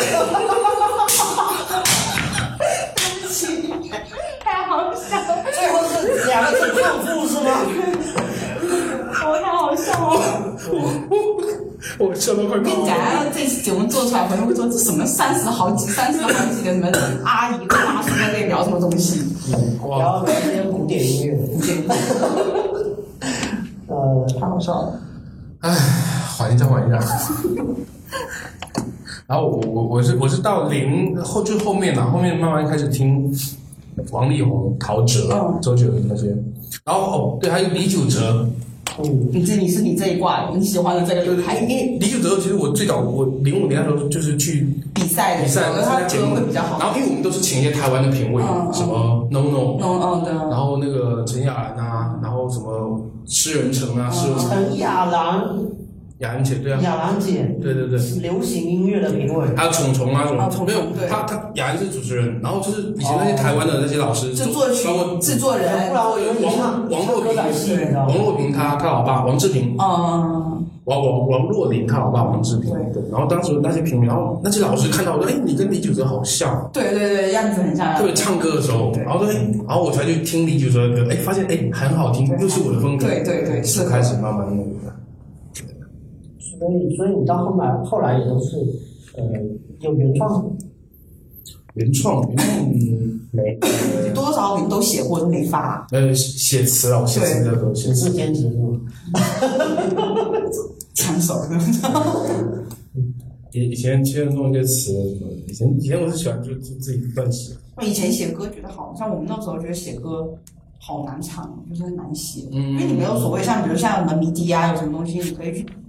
对不起，太好笑了，最后是两个字胖富是吗？我太好笑了。我笑到快我跟你。讲，这期节目做出来，朋友会说这什么三十好几、三十好几的什么阿姨跟大叔在那里聊什么东西？然哇，后聊一些古典音乐，呃，太好笑了。唉，缓一下，缓一下。然后我我我是我是到零后就后面了，后面慢慢开始听王力宏、陶喆、嗯周杰伦那些。然后哦，对，还有李玖哲。嗯，你这你是你这一挂，你喜欢的这个对对，流派因为李玖哲其实我最早我零五年的时候就是去比赛的比赛但是，他节目会比较好。然后因为我们都是请一些台湾的评委，什么 No No，嗯。嗯的。然后那个陈雅兰啊，然后什么诗人成啊，陈雅兰，雅兰姐对啊，雅兰姐，对对对。流行音乐的评委，还有虫虫啊什么。哦，虫虫没有对。他他雅安是主持人，然后就是以前那些台湾的那些老师，就作曲制作人，不然我以为王若平王？若平他他老爸王志平，嗯，王王王若琳他老爸王志平，对。对，然后当时那些评委，然后那些老师看到我说，哎，你跟李玖哲好像，对对对，样子很像。特别唱歌的时候，然后说，哎，然后我才去听李玖哲的歌，哎，发现哎很好听，又是我的风格，对对对是开始慢慢那个。所以所以你到后来后来也都是呃有原创原创，原创嗯没，多多少少你们都写过，都没发。呃，写词啊，我写词的都写词。兼职是吗？抢手的，以以前其实弄一些词，以前以前我是喜欢就就自己乱写。我以前写歌觉得好像我们那时候觉得写歌好难唱，就是很难写，嗯因为你没有所谓像比如像我们迷笛啊，有什么东西你可以去嗯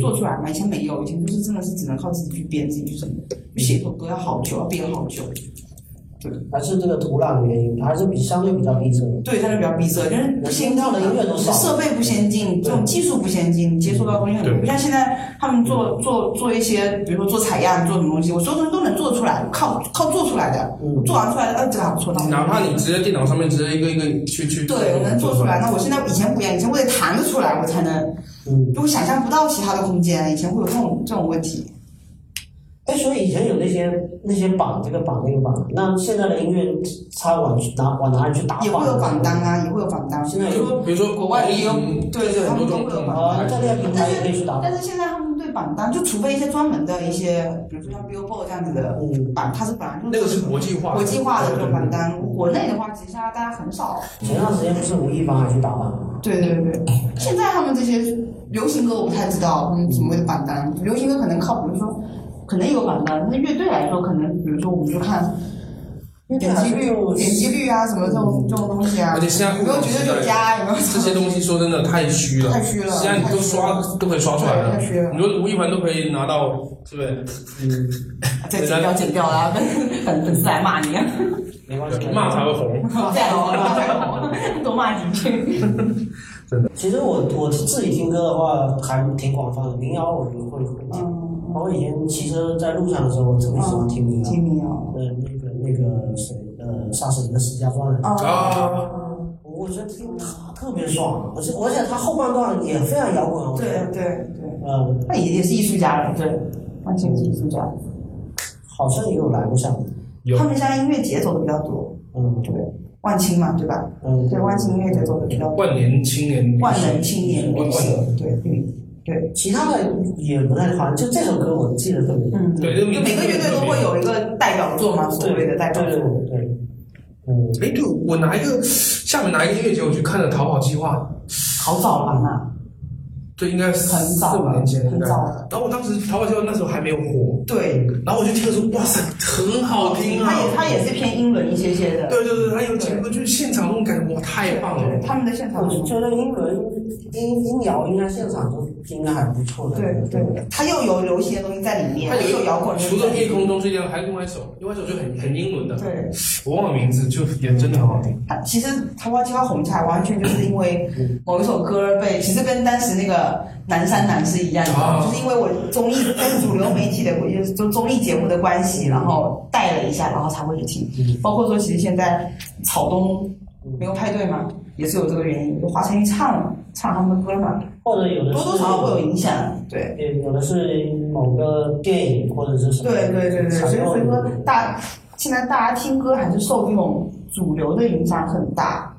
做出来嘛。以前没有，以前就是真的是只能靠自己去编，自己去什么，去写一首歌要好久，要编好久。对还是这个土壤的原因，还是比相对比较闭塞。对，相对比较闭塞，就是不先到的音乐都是设备不先进，这种技术不先进，接触到东西很多。不像现在他们做做做一些，比如说做采样，做什么东西，我所有东西都能做出来，靠靠做出来的。嗯做完出来，嗯，这个还不错，哪怕你直接电脑上面直接一个一个去去对，我能做出来。那我现在以前不一样，以前我得弹得出来，我才能，嗯，就我想象不到其他的空间，以前会有这种这种问题。哎，所以以前有那些那些榜，这个榜那个榜，那现在的音乐它往哪往哪里去打也会有榜单啊，也会有榜单。现在比如说比如说国外也有嗯对对，他们很多种都会有榜啊，单。在那个平台也可以去打。但是现在他们对榜单，就除非一些专门的一些，比如说像 Billboard 这样子的嗯，榜，它是本来就那个是国际化国际化的这种榜单。国内的话，其实大家很少。前段时间不是吴亦凡还去打榜吗？对对对，现在他们这些流行歌我不太知道，嗯，什么的榜单。流行歌可能靠，比如说，可能有榜单。那乐队来说，可能比如说我们就看点击率、点击率啊，什么这种这种东西啊。而且现在有没有九九九加？有没有这些东西说真的太虚了，太虚了现在你都刷都可以刷出来了太虚了，你说吴亦凡都可以拿到，是不是？嗯，再剪掉剪掉啦，粉粉丝来骂你啊！没关系。骂才会红。再哦，再红，多骂几句。真的其实我我自己听歌的话还挺广泛的，民谣我就会会听。嗯，包括以前骑车在路上的时候，我特别喜欢听民谣。听你哦。呃，那个谁，呃，莎士比的《石家庄人》，啊，我觉得听他特别爽，而且而且他后半段也非常摇滚，对，对对，呃，那也也是艺术家了，对，完全是艺术家。好像也有来过厦门，有。他们现在音乐节走的比较多，嗯。对，万青嘛，对吧？嗯，对，万青音乐节走的比较多，万年青年，万能青年万旅社万，对对对，其他的也不太好像，就这首歌我记得特别，嗯，对，就就每个乐队都会有一个代表作嘛，所谓的代表对对作。对，嗯，哎，对，我拿一个厦门拿一个音乐节，我去看了《逃跑计划》，好早了嘛，这应该是很早四五年前，应该很早。然后我当时《逃跑计划》那时候还没有火，对，然后我就听了说，哇塞，很好听啊！它也它也是偏英伦一些些的，对对对，它有几个就是现场那种感觉，哇，太棒了对，！他们的现场我觉得英伦音音摇应该现场都应该还不错的，对对，它又有流行的东西在里面，它又有摇滚。除了夜空中这样，还有另外一首，另外一首就很很英伦的，对，我忘了名字，就也真的很好听。它其实《桃花计划》红起来，完全就是因为某一首歌被，其实跟当时那个南山南是一样的，啊就是因为我综艺跟主流媒体的，我就是做综艺节目的关系，然后带了一下，然后才会去听。包括说，其实现在草东没有派对嘛，也是有这个原因，就华晨宇唱唱他们的歌嘛，或者有的多多少少会有影响。对，对，有的是某个电影或者是什么，对对对对，所以所以说大现在大家听歌还是受这种主流的影响很大，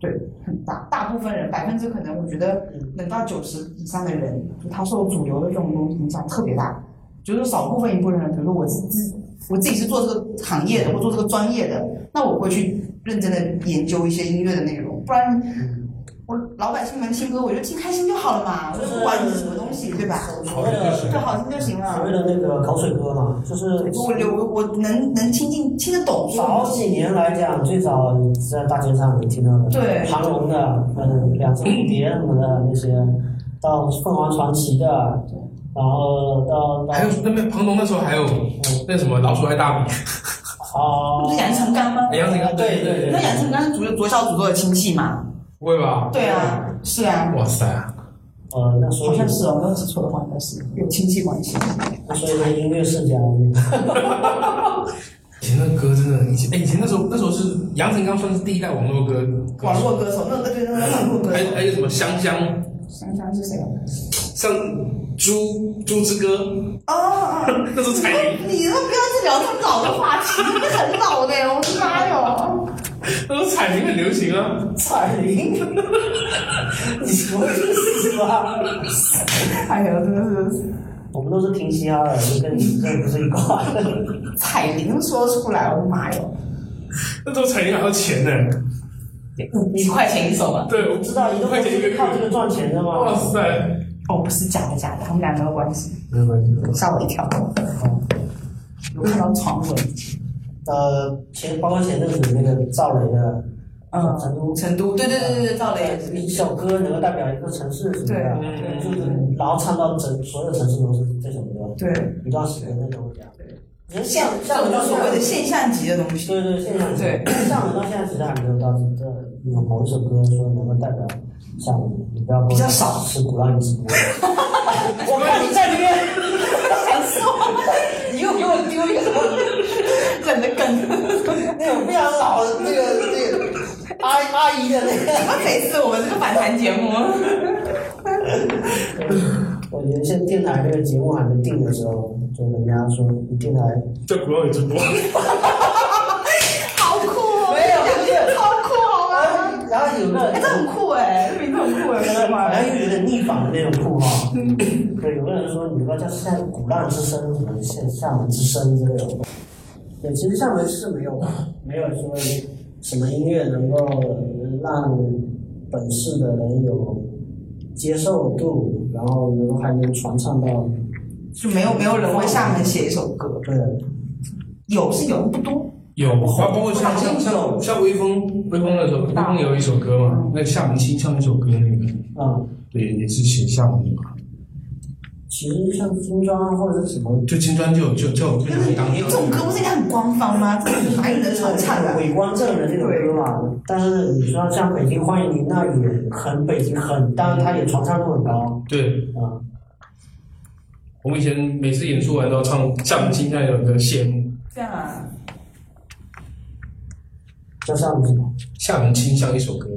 对，很大。大部分人百分之可能我觉得能到九十以上的人，就他受主流的这种东西影响特别大。就是少部分一部分人，比如说我自自我自己是做这个行业的，或做这个专业的，那我会去认真的研究一些音乐的内容，不然我老百姓们听歌，我就听开心就好了嘛，我就不管你是什么东西，对吧？所谓的就，好听就行了。所谓的那个口水歌嘛，就是我我我能能听进听得懂，早几年来讲，最早在大街上能听到的，对庞龙的，嗯，两只蝴蝶什么的那些，到凤凰传奇的，然后到到还有那边庞龙那时候还有那什么老鼠爱大米，哦不是杨成刚吗？哎杨成刚对对对那杨成刚是左左小祖咒的亲戚嘛？不会吧？对啊，是啊，哇塞，呃，那所以好像是哦，没有记错的话，应该是有亲戚关系。那所以呢，音乐世家，以前那歌真的，以前哎，以前那时候那时候是杨丞刚算是第一代网络歌，歌 网手络歌手，那那对那个网络歌手，还还有什么香香，香香是谁啊？像猪猪之歌，哦，那时候彩铃，你都不要去聊这么老的话题，你很老的，我的妈哟！那时候彩铃很流行啊。彩铃，你什么意思啊？哎呀，真的是我们都是听嘻哈的，就跟你这不是一块的。彩铃说出来，我的妈哟！那时候彩铃还要钱呢，五块钱一首吧？对，我知道你都不块钱一个靠这个赚钱的吗？哇塞，哦，不是假的假的，他们俩没有关系，没有关系，吓我一跳。有看到传闻，呃，前包括前阵子那个赵雷的，嗯，成都成都，对对对对对，赵雷一首歌能够代表一个城市什么的，就是然后唱到整所有城市都是这首歌，对。一段时间内都会这样。其实厦这厦门到种就所谓的现现象级的东西。对对现象级对，厦门到现在其实还没有到这有某一首歌说能够代表厦门，你不要比较少是鼓浪屿直播。我看你在里面，想说，你又给我丢一个什么冷的梗？那种非常老的那个那个阿阿姨的那个。什么每次我们这个访谈节目？我觉得现在电台这个节目还没定的时候，就人家说你电台在鼓浪屿直播，好酷哦！没有好酷好吗？然后有个哎，这很酷哎，这名字很酷哎，我的妈好呀！像又有点逆反的那种酷哈。对，有个人说你要叫像鼓浪之声，什么像厦门之声之类的。对，其实厦门是没有没有说什么音乐能够让本市的人有接受度，然后能够还能传唱到。就没有没有人为厦门写一首歌，对，有是有，不多。有，包包括像像像像微风微风那时候，微风有一首歌嘛，那个厦门清唱那首歌那个，啊、对，也是写厦门的嘛。其实像金砖或者是什么。就金砖就就就就就是当这种歌不是应该很官方吗？这哪有人传唱的？伪光正的这种歌嘛，但是你说像北京欢迎你，那也很北京很，当然它也传唱度很高对，啊。我们以前每次演出完都要唱厦门清唱那首歌，谢幕。这样啊？叫厦门什么？厦门清唱一首歌，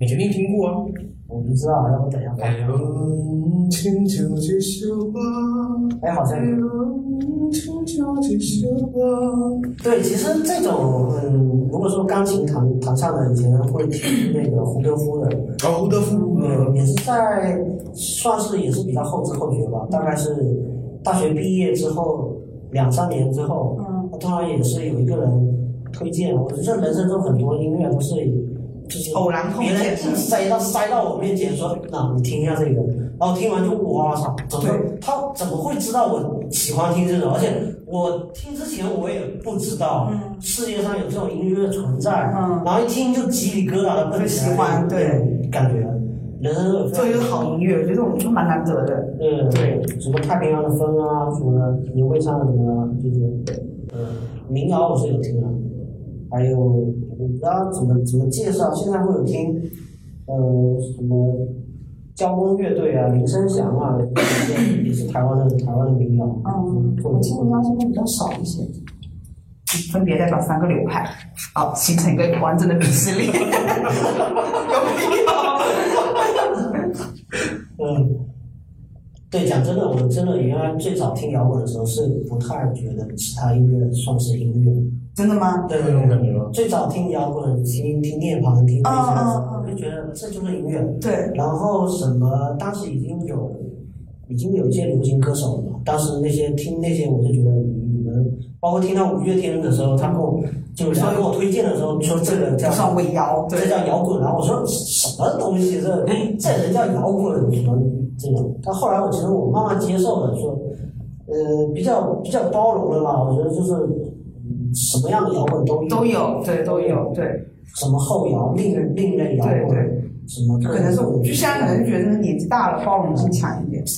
你肯定听过啊。我不知道，要不等一下哎看。呦，请就这首歌，哎，好像哎呦，请就这首歌。对。其实这种，嗯，如果说钢琴弹弹唱的，以前会听那个胡德夫的，哦，胡德夫，对，也是在算是也是比较后知后觉吧，大概是大学毕业之后两三年之后，嗯，突然也是有一个人推荐，我觉得人生中很多音乐都是就是偶然碰见塞到塞到我面前说，那你听一下这个，然后听完就哇操，怎么他怎么会知道我喜欢听这种？而且我听之前我也不知道嗯。世界上有这种音乐存在，嗯。然后一听就鸡皮疙瘩的蹦起来，会喜欢对。感觉。人生有这就是好音乐，我觉得这种就蛮难得的。嗯，对，什么太平洋的风啊，什么的，牛会唱的什么，就是，嗯，民谣我是有听的，还有我不知道怎么怎么介绍，现在会有听，呃，什么交工乐队啊，林声祥啊，也是也是台湾的台湾的民谣，嗯，会我听民谣现在比较少一些，分别代表三个流派，好，形成一个完整的鄙视链。有没有？嗯，对，讲真的，我真的原来最早听摇滚的时候是不太觉得其他音乐算是音乐，真的吗？对那种感觉吗？最早听摇滚，听听涅槃，听那些的时候，我就觉得这就是音乐。对，然后什么，当时已经有已经有一些流行歌手了嘛，当时那些听那些，我就觉得你们，包括听到五月天的时候，他跟我就是他给我推荐的时候说这个叫算伪谣，这叫摇滚，然后我说什么东西这这人叫摇滚什么这种，但后来我其实我慢慢接受了，说呃比较比较包容了吧，我觉得就是嗯什么样的摇滚都有，都有，对，都有，对，什么后摇、另另类摇滚，对对。什么可能是我，就现在可能觉得年纪大了，包容性强一点。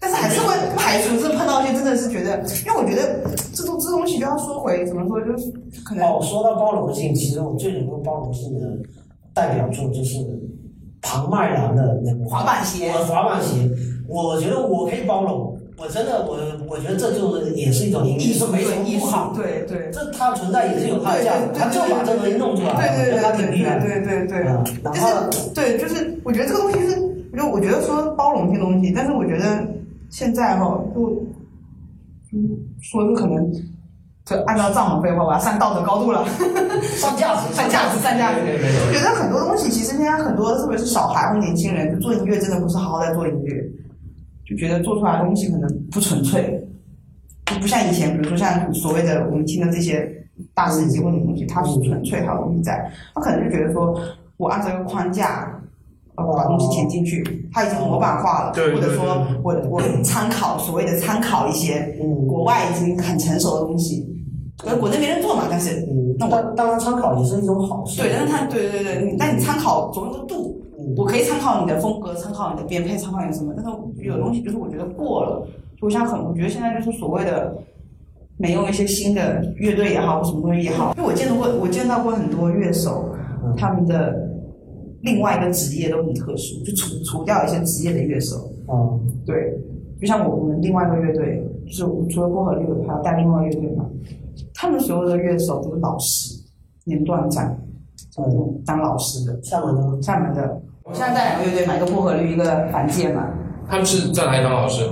但是还是会排除，是碰的是觉得，因为我觉得这东这东西就要说回怎么说，就是可能哦，说到包容性，其实我最能够包容性的代表作就是庞麦郎的那个滑板鞋我滑板鞋，我觉得我可以包容，我真的我我觉得这就是也是一种音乐，艺术是没什么不好，，对对。这它存在也是有它的价值，对对对他就把这东西弄出来，对对我觉得他挺厉害的。对对对然后对，就是我觉得这个东西是，就我觉得说包容性东西，但是我觉得现在哈，就嗯，说是可能，就按照藏文废话，我要上道德高度了，上价值，上价值，上价值。觉得很多东西，其实现在很多，特别是小孩或年轻人，做音乐真的不是好好在做音乐，就觉得做出来的东西可能不纯粹，就不像以前，比如说像所谓的我们听的这些大师级或者东西，它是纯粹，它有东西在，他可能就觉得说我按照一个框架。呃把东西填进去，它已经模板化了，或者说我 我参考所谓的参考一些嗯。国外已经很成熟的东西，可能国内没人做嘛，但是嗯，那我当当然参考也是一种好事。对，但是它对对对对，你但你参考总有个度，我可以参考你的风格，参考你的编配，参考你什么，但是有东西就是我觉得过了，就我现在很，我觉得现在就是所谓的没用一些新的乐队也好，或什么东西也好，因为我见到过，我见到过很多乐手，他们的另外一个职业都很特殊，就除除掉一些职业的乐手，嗯，对，就像我我们另外一个乐队，就是我除了薄荷绿，还要带另外乐队嘛，他们所有的乐手都是老师，年段长，嗯，当老师的，厦门的？厦门的。我现在带两个乐队嘛，一个薄荷绿，一个反界嘛。他们是在哪里当老师？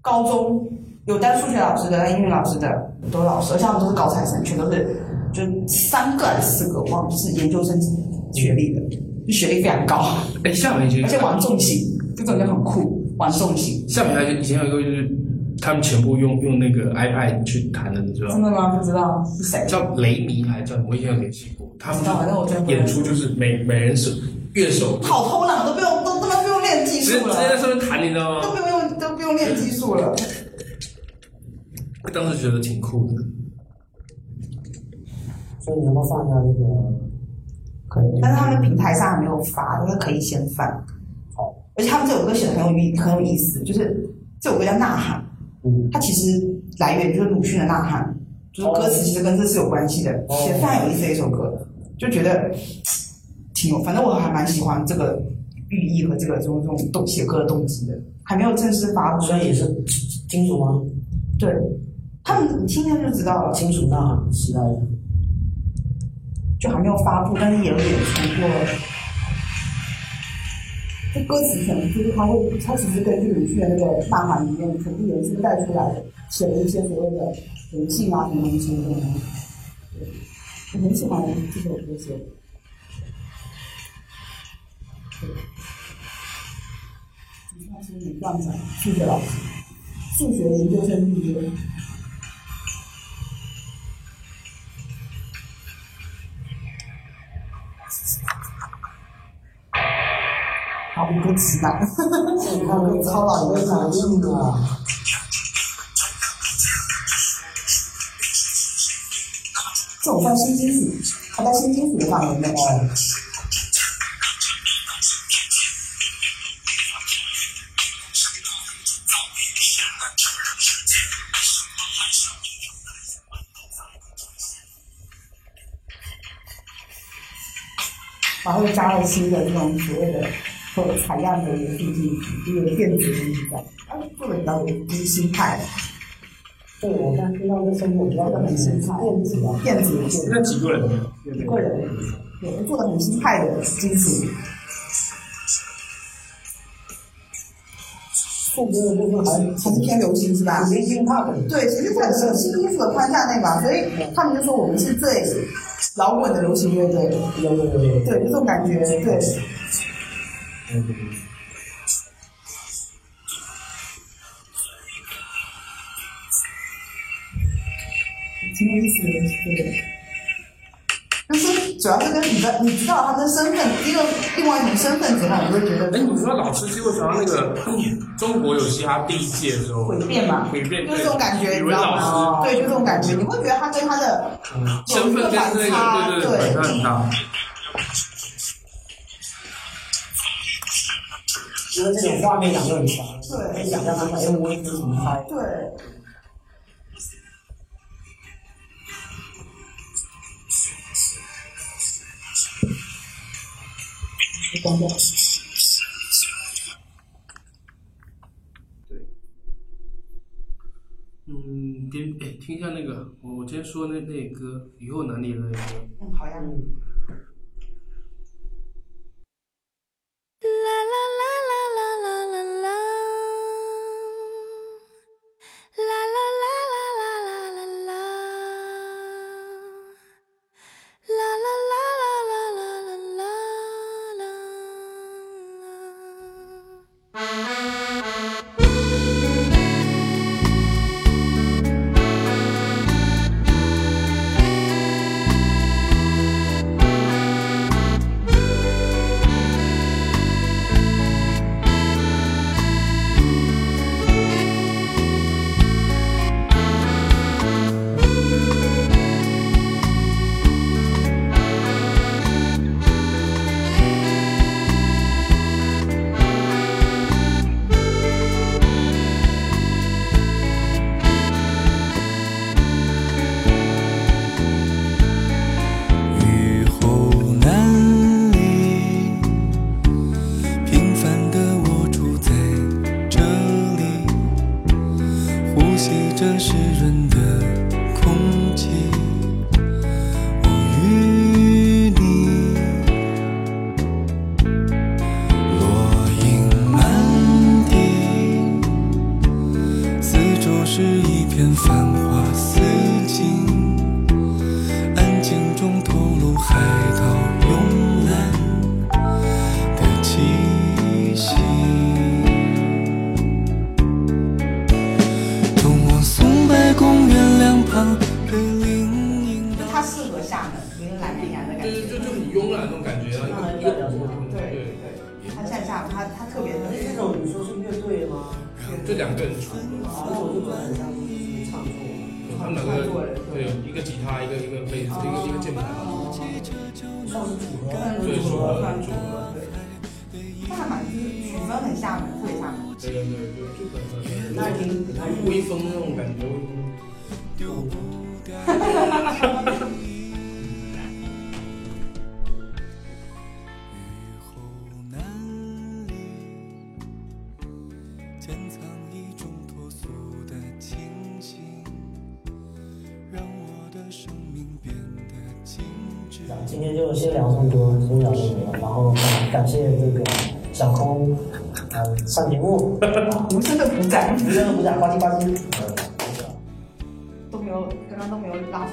高中有当数学老师的，当英语老师的，都是老师，而且他们都是高材生，全都是就三个还是四个，忘了是研究生学历的，就学历非常高，哎，厦门以前而且玩重型，这种就很酷，玩重型。厦门还以前有一个就是他们全部用用那个 iPad 去弹的，你知道吗？真的吗？不知道是谁。叫雷米还是叫我以前有联系过，他们知道反正我真的不演出就是每每人手乐手好偷懒，都不用都都不用练技术了，直接在上面弹，你知道吗？都不用用都不用练技术了。当时觉得挺酷的。所以你要不要放一下那个？可以。但是他们平台上还没有发，但是可以先放。好。而且他们这首歌写的很有意很有意思，就是这首歌叫《呐喊》，嗯，它其实来源就是鲁迅的《呐喊》，就是歌词其实跟这是有关系的，哦写得非常有意思的一首歌，就觉得挺有，反正我还蛮喜欢这个寓意和这个这种这种动写歌的动机的，还没有正式发布，所以也是金属吗？对，他们听听就知道了，金属呐喊时代的。就还没有发布，但是也有演出过。这歌词可能就是他会，他其实根据鲁迅的那个《呐喊》里面全部元素带出来的，写了一些所谓的人性啊什么东西的。对，我很喜欢这首歌写的。对，他是女段长，数学老师，数学研究生毕业。好，五个词吧，你看那个超老非常硬啊！这种算新金属，它在新金属的范围内。哦，然后又加了新的这种所谓的或者采样的元素进去，就有电子的元素在，它做的比较有就是新派，对，我刚听到那声音，我觉得很新派，电子的，电子元素，那几个人？一个人，对，做的很新派的金属，副歌的部分还还是偏流行是吧？年轻派的。对，其实在这个新金属的框架内吧，所以他们就说我们是最摇滚的流行乐队，有有有有。对，就这种感觉，对。嗯挺有意思的，对。就是主要是跟你的，你知道他们的身份，一个另外一种身份之后，你会觉得哎，你说老师机会想到那个中国有嘻哈第一届的时候，诡辩嘛，诡辩就是这种感觉，你知道老吗？对，就这种感觉，你会觉得他跟他的师身份跟那个对对对反差很大。因为这种画面感就很强，对可以想象他们哎，我一直怎么拍。对。关掉。嗯，听哎，听一下那个，我我今天说那那歌，以后哪里来的歌？嗯，好呀。啦啦润。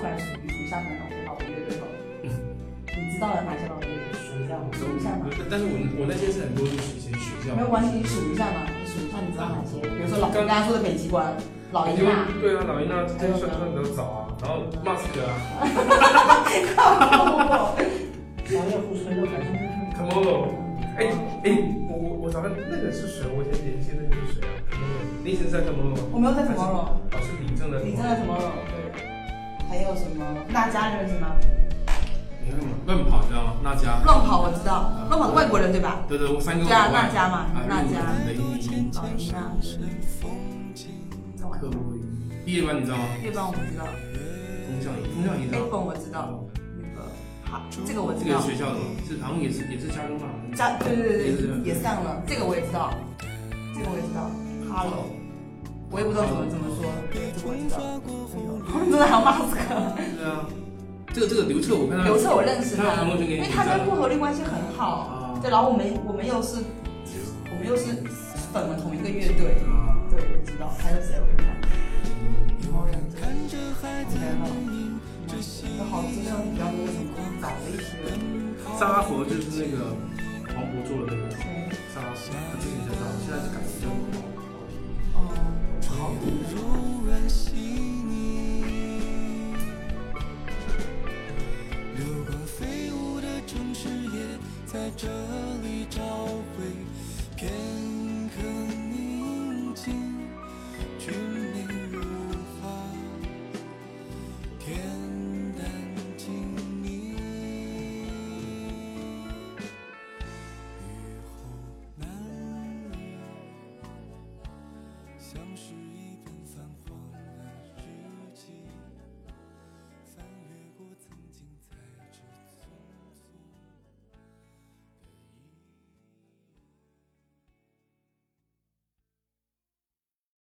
来属于属厦门的老的乐队了。你知道有哪些老的乐队？属相，数一下嘛，但是我我那些是很多是以前学校没有关系，你数一下嘛，你数一下，你知道哪些？比如说老刚刚说的北极光、老鹰啊，对啊，老鹰啊，这算算比较早啊，然后 Mask 啊商业互吹都还是。，Tomorrow，哎哎，我我我找看那个是谁？我以前联系那个是谁啊？Tomorrow，你以前是在 Tomorrow 吗？我没有在 Tomorrow，哦，是李正的。你在 Tomorrow 对，还有什么那家认识吗？乱跑你知道吗？那家。乱跑我知道，乱跑是外国人对吧？对对，我三个对啊那家嘛啊那家雷尼，老鹰啊，克洛伊，毕业班你知道吗？毕业班我不知道风向仪，风向仪知道我知道，那个好，这个我知道这个道，学校的嘛，是好像也是也是加州嘛。加对对对也是对，也上了，这个我也知道，这个我也知道，Hello，我也不知道怎么怎么说，这个我知道，真的还有马斯克。对啊，这个这个刘彻我看他刘彻我认识他，因为他跟不合力关系很好啊，对，然后我们我们又是我们又是粉了同一个乐队，啊，对，我知道还有谁我看看，然后认真看着孩子，OK 了，这心那好，这样比较多什么早的一些，沙拉佛就是那个黄渤做的那个对，沙拉佛，他之前叫沙拉，现在是改名叫哦，好，柔软细腻，流光飞舞的城市也在这里找